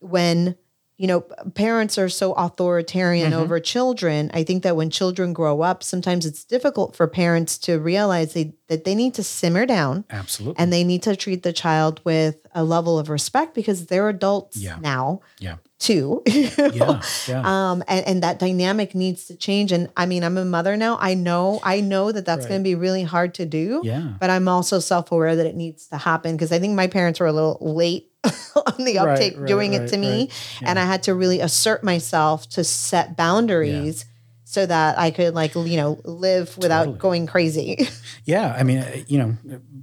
when, you know, parents are so authoritarian
Mm-hmm.
over children. I think that when children grow up, sometimes it's difficult for parents to realize they, that they need to simmer down
Absolutely.
and they need to treat the child with a level of respect because they're adults
Yeah.
now
yeah.
too.
Yeah. Yeah.
um, and, and that dynamic needs to change. And I mean, I'm a mother now. I know, I know that that's
Right.
going to be really hard to do.
Yeah.
But I'm also self aware that it needs to happen because I think my parents were a little late on the uptake
right,
doing it to me,
right.
and I had to really assert myself to set boundaries. So that I could like you know live without
Totally.
going crazy.
Yeah, I mean, uh, you know,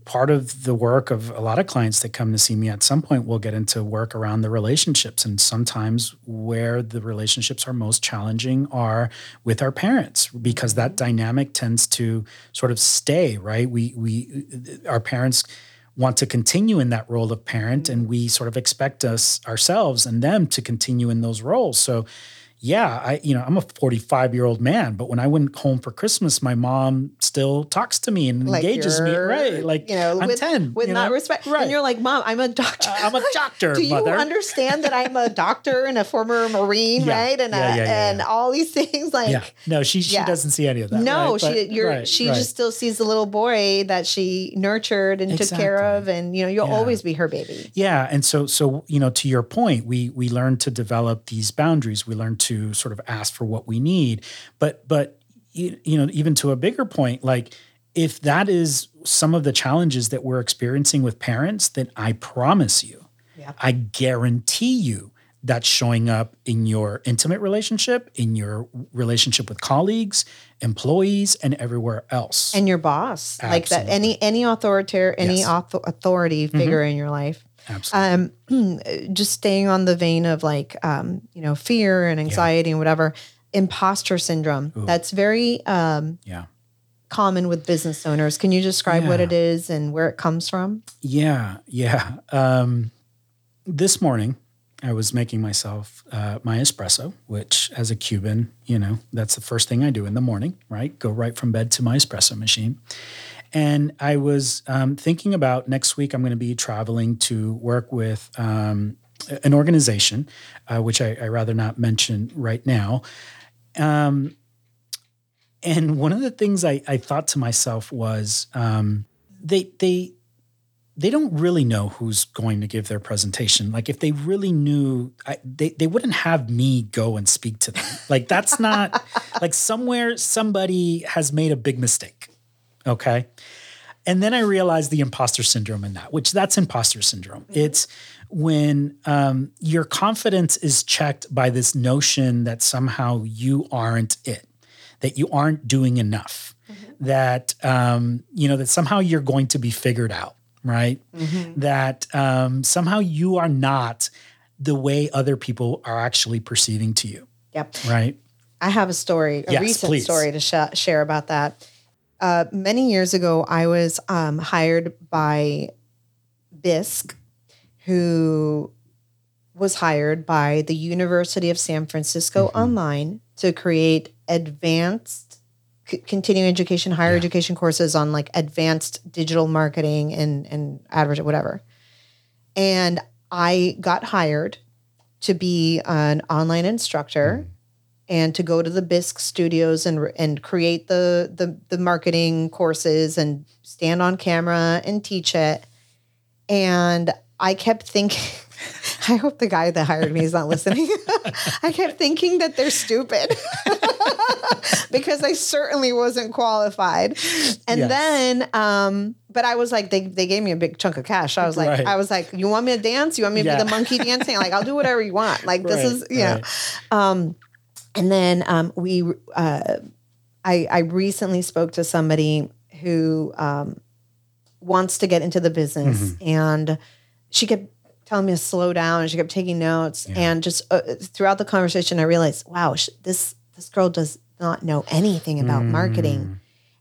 part of the work of a lot of clients that come to see me at some point will get into work around the relationships, and sometimes where the relationships are most challenging are with our parents because that dynamic tends to sort of stay. Right? We we our parents want to continue in that role of parent, and we sort of expect us ourselves and them to continue in those roles. So yeah, I you know I'm a 45 year old man, but when I went home for Christmas, my mom still talks to me and
like
engages me. Right, like
you know,
I'm
with,
10
with not
know?
respect.
Right,
And you're like, Mom, I'm a doctor.
I'm a doctor,
Do you understand that I'm a doctor and a former Marine,
Yeah,
right? And
yeah,
a,
yeah,
and all these things, like.
yeah, no, she she doesn't see any of that.
No,
right?
she
But-
you're
right,
she
right.
just still sees the little boy that she nurtured and took care of, and you know you'll always be her baby.
Yeah, and so so you know to your point, we we learn to develop these boundaries. We learn to sort of ask for what we need, but but you, know even to a bigger point, like if that is some of the challenges that we're experiencing with parents, then I promise you,
Yeah.
I guarantee you that's showing up in your intimate relationship, in your relationship with colleagues, employees, and everywhere else.
And your boss, like that, any any authority, any
Yes. Mm-hmm.
author, authority figure in your life.
Absolutely.
Um, just staying on the vein of like, um, you know, fear and anxiety and whatever, imposter syndrome. That's very um,
yeah.
common with business owners. Can you describe what it is and where it comes from?
Yeah, yeah. Um, this morning, I was making myself uh, my espresso, which, as a Cuban, you know, that's the first thing I do in the morning, right? Go right from bed to my espresso machine. And I was um, thinking about next week, I'm going to be traveling to work with um, an organization, uh, which I, I rather not mention right now. Um, and one of the things I, I thought to myself was um, they they they don't really know who's going to give their presentation. Like if they really knew, I, they they wouldn't have me go and speak to them. Like that's not like somewhere somebody has made a big mistake. Okay. And then I realized the imposter syndrome in that, which that's imposter syndrome. It's when um, your confidence is checked by this notion that somehow you aren't it, that you aren't doing enough, that um, you know that somehow you're going to be figured out, right? That um, somehow you are not the way other people are actually perceiving to you,
Yep.
right?
I have a story, a
Yes,
recent
please.
story to sh- share about that. Uh, many years ago, I was um, hired by Bisk, who was hired by the University of San Francisco
Mm-hmm.
Online to create advanced c- continuing education, higher education courses on like advanced digital marketing and and advertising, whatever. And I got hired to be an online instructor and to go to the Bisk studios and and create the, the the marketing courses and stand on camera and teach it and i kept thinking I hope the guy that hired me is not listening. I kept thinking that they're stupid because I certainly wasn't qualified. And
Yes.
then, um, but I was like, they, they gave me a big chunk of cash. I was like,
Right.
I was like, you want me to dance? You want me to
Yeah.
be the monkey dancing? Like, I'll do whatever you want. Like, this is, you know.
right.
And then um, we, uh, I, I recently spoke to somebody who um, wants to get into the business, and she kept telling me to slow down, and she kept taking notes, and just uh, throughout the conversation, I realized, wow, sh- this this girl does not know anything about marketing,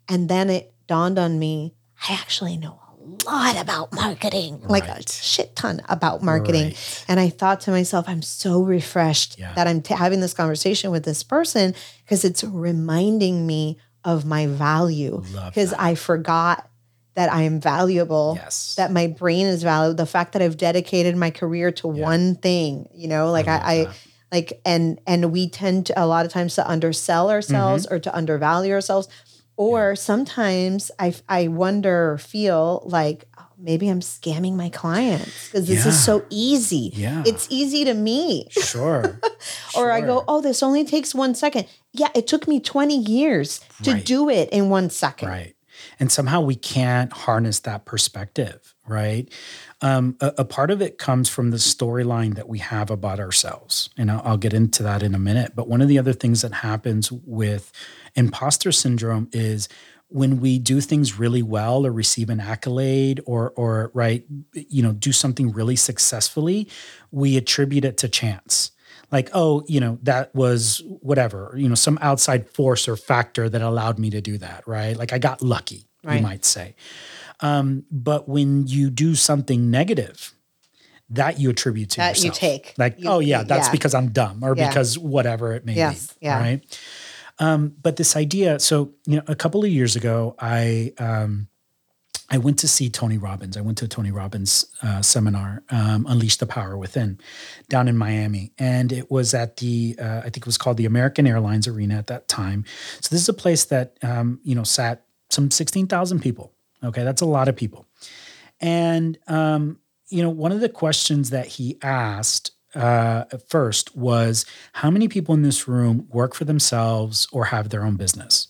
and then it dawned on me, I actually know lot about marketing, like a shit ton about marketing.
Right.
And I thought to myself, I'm so refreshed
Yeah.
that I'm t- having this conversation with this person because it's reminding me of my value. Because I forgot that I am valuable,
Yes.
that my brain is valuable, the fact that I've dedicated my career to one thing, you know, like I, I, like and and we tend to a lot of times to undersell ourselves
Mm-hmm.
or to undervalue ourselves or sometimes i i wonder or feel like oh, maybe i'm scamming my clients because this
Yeah.
is so easy
Yeah.
it's easy to me
Sure.
or i go oh this only takes one second yeah it took me 20 years to
Right.
do it in one second
Right. And somehow we can't harness that perspective, right? Um, a, a part of it comes from the storyline that we have about ourselves. And I'll, I'll get into that in a minute. But one of the other things that happens with imposter syndrome is when we do things really well or receive an accolade or or right you know do something really successfully we attribute it to chance like oh you know that was whatever you know some outside force or factor that allowed me to do that right like i got lucky
Right.
you might say um, but when you do something negative that you attribute to
That you take.
like
You-
oh yeah that's
yeah.
because i'm dumb or
Yeah.
because whatever it may
Yes,
be
yeah.
right um, but this idea so you know a couple of years ago i um, I went to see Tony Robbins. I went to a Tony Robbins uh, seminar, um, Unleash the Power Within, down in Miami. And it was at the, uh, I think it was called the American Airlines Arena at that time. So this is a place that, um, you know, sat some 16,000 people. Okay, that's a lot of people. And, um, you know, one of the questions that he asked uh, first was how many people in this room work for themselves or have their own business?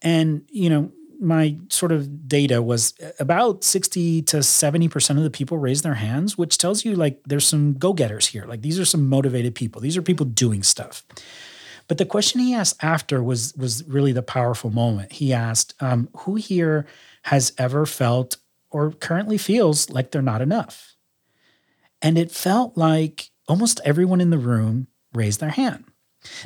And, you know, my sort of data was about 60 to 70% of the people raised their hands, which tells you like there's some go getters here. Like these are some motivated people, these are people doing stuff. But the question he asked after was was really the powerful moment. He asked, um, "Who here has ever felt or currently feels like they're not enough?" And it felt like almost everyone in the room raised their hand.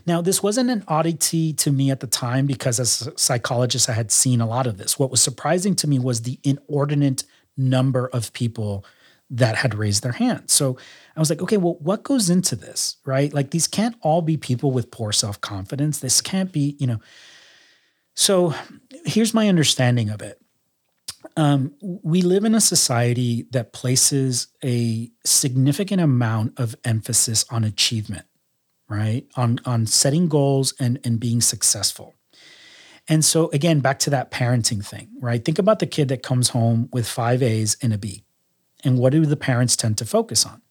Now, this wasn't an oddity to me at the time because as a psychologist, I had seen a lot of this. What was surprising to me was the inordinate number of people that had raised their hand. So I was like, okay, well, what goes into this, right? Like these can't all be people with poor self confidence. This can't be, you know. So here's my understanding of it. Um, we live in a society that places a significant amount of emphasis on achievement right? On on setting goals and and being successful. And so again back to that parenting thing right? Think about the kid that comes home with five a's and a b. And what do the parents tend to focus on?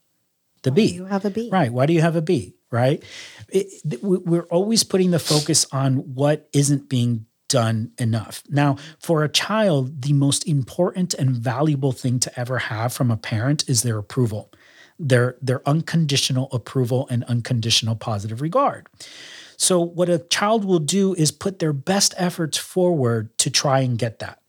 The b.
you have a B.
right why do you have a b right? It- we're always putting the focus on what isn't being done enough now for a child the most important and valuable thing to ever have from a parent is their approval their their unconditional approval and unconditional positive regard. So what a child will do is put their best efforts forward to try and get that.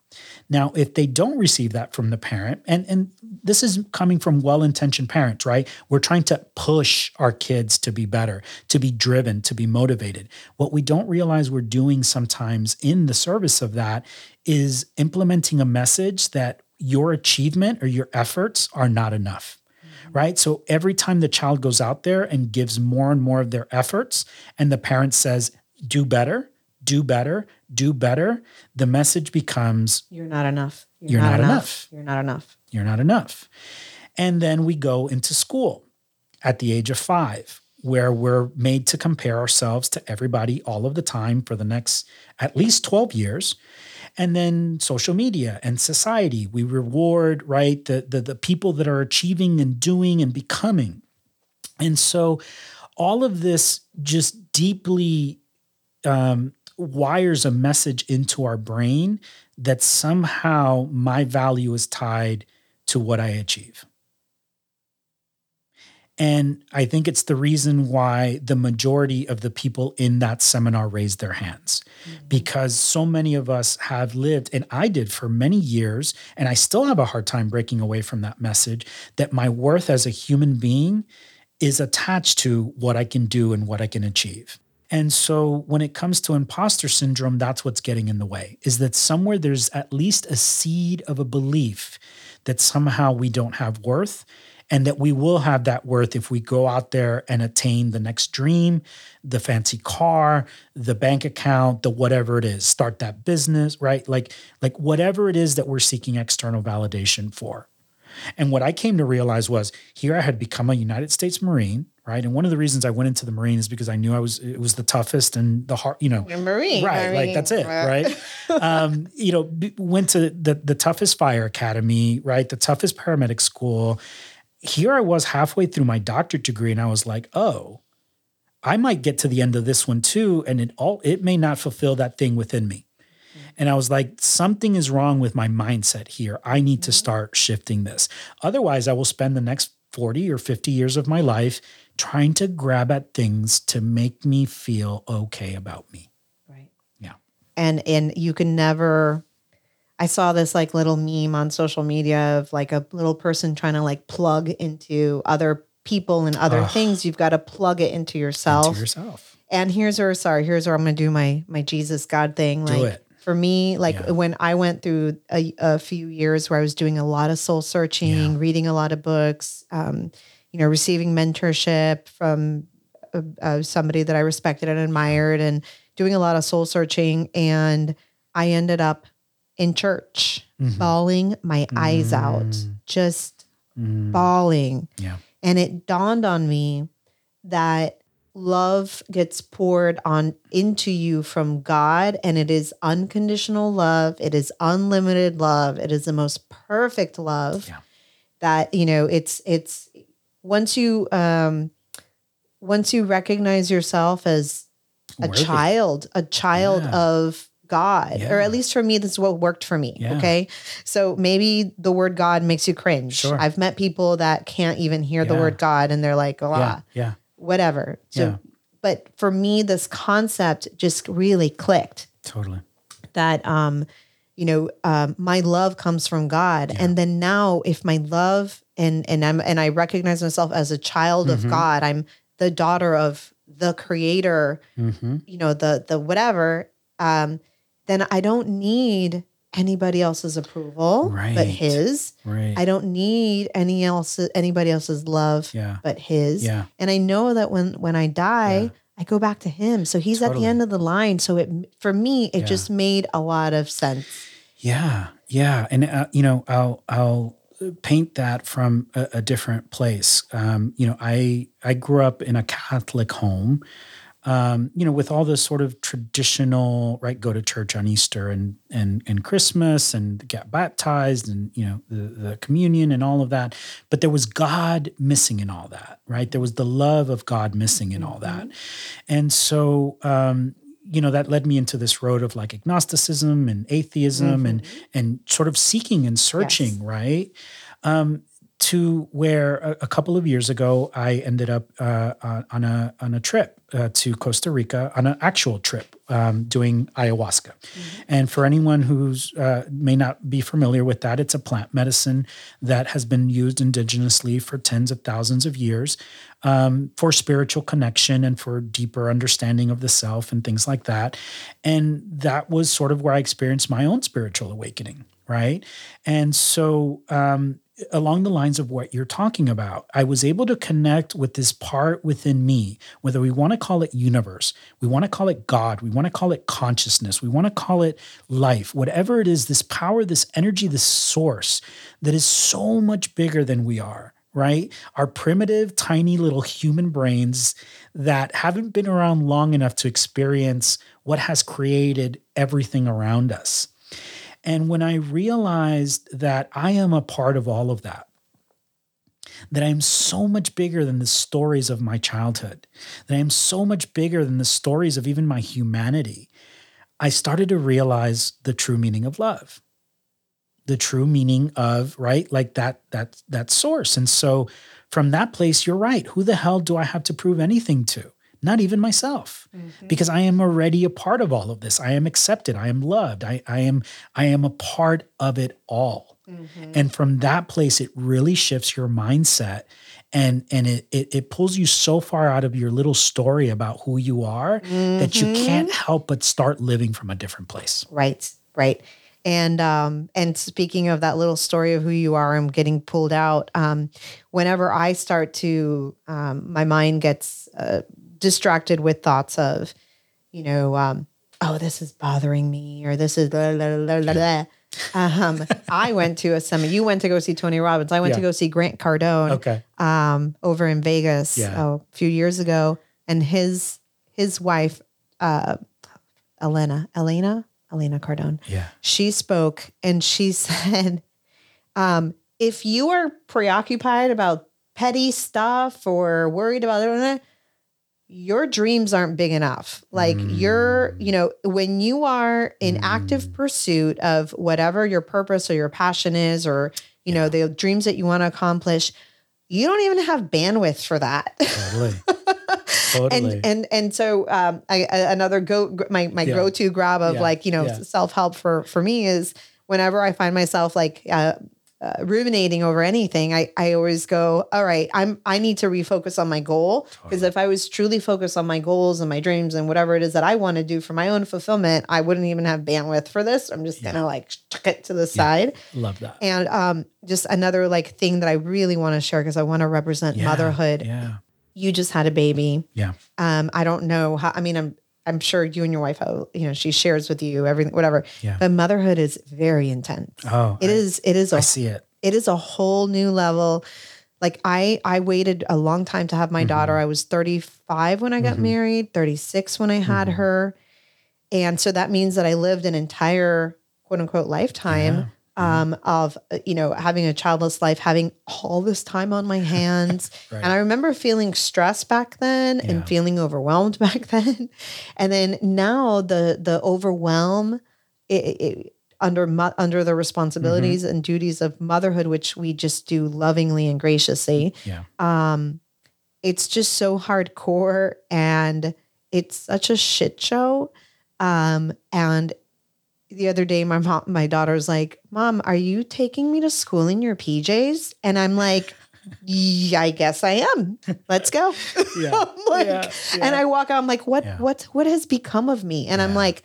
Now, if they don't receive that from the parent, and, and this is coming from well-intentioned parents, right? We're trying to push our kids to be better, to be driven, to be motivated. What we don't realize we're doing sometimes in the service of that is implementing a message that your achievement or your efforts are not enough right? So every time the child goes out there and gives more and more of their efforts, and the parent says, do better, do better, do better, the message becomes,
You're not enough.
You're not enough.
You're not enough.
you're not enough. And then we go into school. at the age of five, where we're made to compare ourselves to everybody all of the time for the next at least 12 years. And then social media and society, we reward, right, the, the, the people that are achieving and doing and becoming. And so all of this just deeply um, wires a message into our brain that somehow my value is tied to what I achieve. And I think it's the reason why the majority of the people in that seminar raised their hands mm-hmm. because so many of us have lived, and I did for many years, and I still have a hard time breaking away from that message that my worth as a human being is attached to what I can do and what I can achieve. And so when it comes to imposter syndrome, that's what's getting in the way is that somewhere there's at least a seed of a belief that somehow we don't have worth and that we will have that worth if we go out there and attain the next dream, the fancy car, the bank account, the whatever it is, start that business, right? Like like whatever it is that we're seeking external validation for. And what I came to realize was here I had become a United States Marine, right? And one of the reasons I went into the Marine is because I knew I was it was the toughest and the hard, you know,
You're Marine,
right?
Marine.
Like that's it, right? um, you know, went to the the toughest fire academy, right? The toughest paramedic school. Here I was halfway through my doctorate degree, and I was like, oh. I might get to the end of this one too, and it all it may not fulfill that thing within me. And I was like, something is wrong with my mindset here. I need to mm-hmm. start shifting this. Otherwise, I will spend the next 40 or 50 years of my life trying to grab at things to make me feel okay about me.
Right.
Yeah.
And and you can never I saw this like little meme on social media of like a little person trying to like plug into other people and other Ugh. things. You've got to plug it into yourself.
Into yourself.
And here's where sorry, here's where I'm gonna do my my Jesus God thing. Like Do it for me like yeah. when i went through a, a, few years where i was doing a lot of soul searching yeah. reading a lot of books um, you know receiving mentorship from uh, uh, somebody that i respected and admired and doing a lot of soul searching and i ended up in church mm-hmm. bawling my mm-hmm. eyes out mm. just mm-hmm. bawling
yeah
and it dawned on me that love gets poured on into you from God and it is unconditional love it is unlimited love it is the most perfect love yeah. that you know it's it's once you um once you recognize yourself as a Worthy. child a child yeah. of God, yeah. or at least for me, this is what worked for me. Yeah. Okay. So maybe the word God makes you cringe.
Sure.
I've met people that can't even hear the word God and they're like, oh,
yeah. yeah
whatever. So, but for me, this concept just really clicked.
Totally.
That, um, you know, um, my love comes from God, yeah. and then now, if my love and and I'm and I recognize myself as a child mm-hmm. of God, I'm the daughter of the Creator. Mm-hmm. You know, the the whatever. Um, then I don't need anybody else's approval right. but his.
Right.
I don't need any else anybody else's love
yeah.
but his.
Yeah.
And I know that when when I die, yeah. I go back to him. So he's totally. at the end of the line. So it for me it yeah. just made a lot of sense.
Yeah. Yeah. And uh, you know, I'll I'll paint that from a, a different place. Um, you know, I I grew up in a Catholic home um, you know, with all this sort of traditional, right, go to church on Easter and and and Christmas and get baptized and you know the the communion and all of that, but there was God missing in all that, right? There was the love of God missing in all that, and so um, you know that led me into this road of like agnosticism and atheism mm-hmm. and and sort of seeking and searching, yes. right? Um, to where a, a, couple of years ago I ended up uh, on a on a trip uh, to Costa Rica on an actual trip um, doing ayahuasca. Mm-hmm. And for anyone who's uh, may not be familiar with that, it's a plant medicine that has been used indigenously for tens of thousands of years um, for spiritual connection and for deeper understanding of the self and things like that. And that was sort of where I experienced my own spiritual awakening. Right. And so um, along the lines of what you're talking about. I was able to connect with this part within me, whether we want to call it universe, we want to call it God, we want to call it consciousness, we want to call it life, whatever it is, this power, this energy, this source that is so much bigger than we are right? Our primitive, tiny little human brains that haven't been around long enough to experience what has created everything around us. And when I realized that I am a part of all of that, that I am so much bigger than the stories of my childhood, that I am so much bigger than the stories of even my humanity, I started to realize the true meaning of love. The true meaning of, right? Like that that that source. And so from that place, you're right. Who the hell do I have to prove anything to? Not even myself. Mm-hmm. Because I am already a part of all of this. I am accepted. I am loved. I, I am I am a part of it all. Mm-hmm. And from that place, it really shifts your mindset and and it, it, it pulls you so far out of your little story about who you are mm-hmm. that you mm-hmm. can't help but start living from a different place.
Right, right. And um, and speaking of that little story of who you are and getting pulled out, um, whenever I start to, um, my mind gets uh, distracted with thoughts of, you know, um, oh, this is bothering me, or this is blah, blah, blah, blah, blah. Um, I went to a summit. You went to go see Tony Robbins. I went yeah. to go see Grant Cardone.
Okay.
Um, over in Vegas yeah. oh, a few years ago, and his his wife, uh, Elena, Elena, Elena Cardone.
Yeah.
She spoke and she said, um, if you are preoccupied about petty stuff or worried about it, your dreams aren't big enough. Like mm. you're, you know, when you are in mm. active pursuit of whatever your purpose or your passion is, or, you yeah. know, the dreams that you want to accomplish, you don't even have bandwidth for that. Totally. totally. and and and so um, I, another go my my yeah. go to grab of yeah. like you know self help for for me is whenever I find myself like uh, uh, ruminating over anything, I, I always go, all right, I'm I need to refocus on my goal because totally. if I was truly focused on my goals and my dreams and whatever it is that I want to do for my own fulfillment, I wouldn't even have bandwidth for this. I'm just yeah. gonna like chuck it to the yeah. side.
Love that.
And um, just another like thing that I really want to share because I want to represent
yeah.
motherhood.
Yeah.
You just had a baby.
Yeah.
Um, I don't know how. I mean, I'm I'm sure you and your wife, you know, she shares with you everything, whatever.
Yeah.
But motherhood is very intense.
Oh,
it I, is. It is.
A, I see it.
It is a whole new level. Like I, I waited a long time to have my mm-hmm. daughter. I was 35 when I got mm-hmm. married, 36 when I had mm-hmm. her, and so that means that I lived an entire quote unquote lifetime um, of uh, you know having a childless life, having all this time on my hands, right. and I remember feeling stressed back then yeah. and feeling overwhelmed back then, and then now the the overwhelm. It, it, under under the responsibilities mm-hmm. and duties of motherhood, which we just do lovingly and graciously.
Yeah.
Um, it's just so hardcore and it's such a shit show. Um, and the other day my mom my daughter's like mom are you taking me to school in your pjs and i'm like yeah, I guess I am. Let's go. Yeah. like, yeah, yeah. And I walk out. I'm like, what? Yeah. What? What has become of me? And I'm like,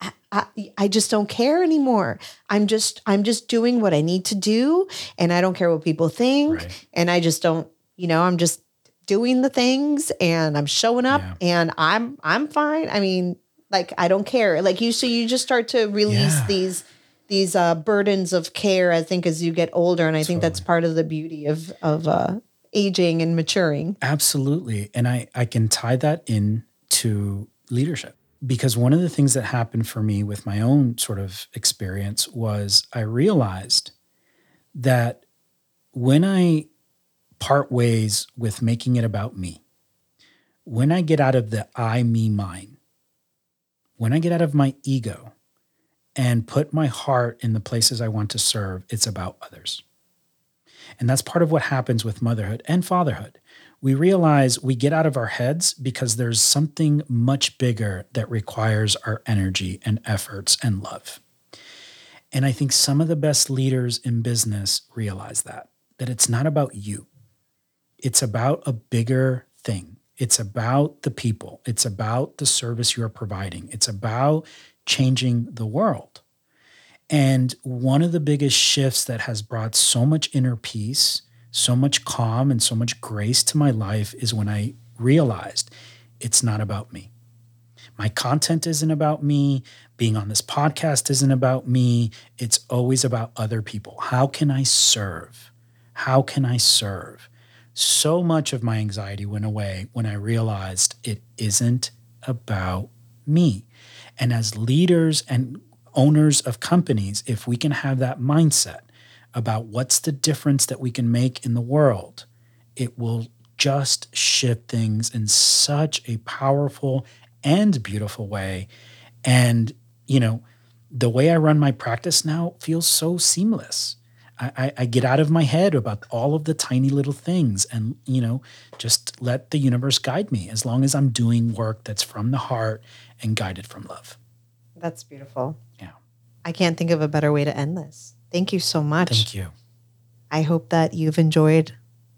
I, I, I, just don't care anymore. I'm just I'm just doing what I need to do, and I don't care what people think. Right. And I just don't. You know, I'm just doing the things, and I'm showing up, and I'm I'm fine. I mean, like I don't care. Like you, so you just start to release yeah. these these uh, burdens of care. I think as you get older, and I totally. think that's part of the beauty of of uh, aging and maturing.
Absolutely, and I I can tie that in to leadership because one of the things that happened for me with my own sort of experience was I realized that when I part ways with making it about me, when I get out of the I, me, mine, when I get out of my ego and put my heart in the places I want to serve, it's about others. And that's part of what happens with motherhood and fatherhood. We realize we get out of our heads because there's something much bigger that requires our energy and efforts and love. And I think some of the best leaders in business realize that, that it's not about you, it's about a bigger thing. It's about the people, it's about the service you're providing, it's about changing the world. And one of the biggest shifts that has brought so much inner peace, so much calm, and so much grace to my life is when I realized it's not about me. My content isn't about me. Being on this podcast isn't about me. It's always about other people. How can I serve? How can I serve? So much of my anxiety went away when I realized it isn't about me. And as leaders and owners of companies, if we can have that mindset about what's the difference that we can make in the world, it will just shift things in such a powerful and beautiful way. And, you know, the way I run my practice now feels so seamless. I, I, get out of my head about all of the tiny little things and, you know, just let the universe guide me as long as I'm doing work that's from the heart and guided from love.
That's beautiful.
Yeah.
I can't think of a better way to end this. Thank you so much.
Thank you.
I hope that you've enjoyed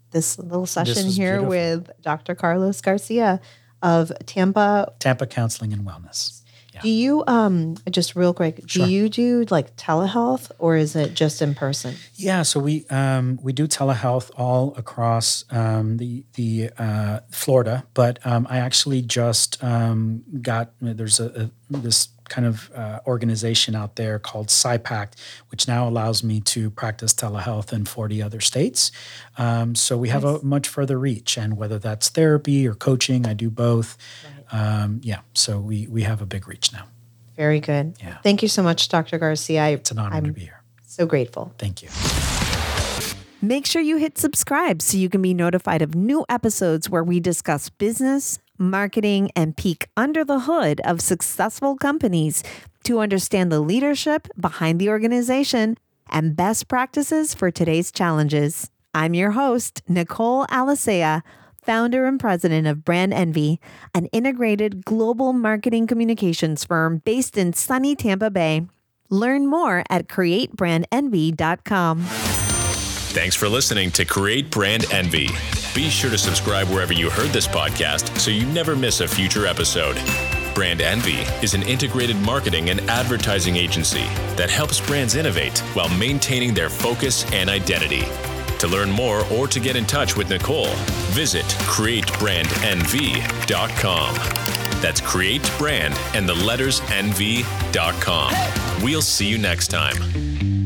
this little session
this
here
beautiful.
with Dr. Carlos Garcia of Tampa.
Tampa Counseling and Wellness. Yeah.
Do you um just real quick?
Sure.
Do you do like telehealth or is it just in person?
Yeah, so we um, we do telehealth all across um, the the uh, Florida, but um, I actually just um, got there's a, a this kind of uh, organization out there called PSYPACT, which now allows me to practice telehealth in 40 other states. Um, so we have
Nice.
a much further reach, and whether that's therapy or coaching, I do both. Um, yeah, so we we have a big reach now.
Very good.
Yeah.
Thank you so much, Dr. Garcia. I,
It's an honor to
I'm
be here.
so grateful.
Thank you.
Make sure you hit subscribe so you can be notified of new episodes where we discuss business, marketing, and peek under the hood of successful companies to understand the leadership behind the organization and best practices for today's challenges. I'm your host, Nicole Alisea, founder and president of Brand Envy, an integrated global marketing communications firm based in sunny Tampa Bay. Learn more at createbrandenvy.com.
Thanks for listening to Create Brand Envy. Be sure to subscribe wherever you heard this podcast so you never miss a future episode. Brand Envy is an integrated marketing and advertising agency that helps brands innovate while maintaining their focus and identity. To learn more or to get in touch with Nicole, visit createbrandnv.com. That's create brand and the letters nv.com. We'll see you next time.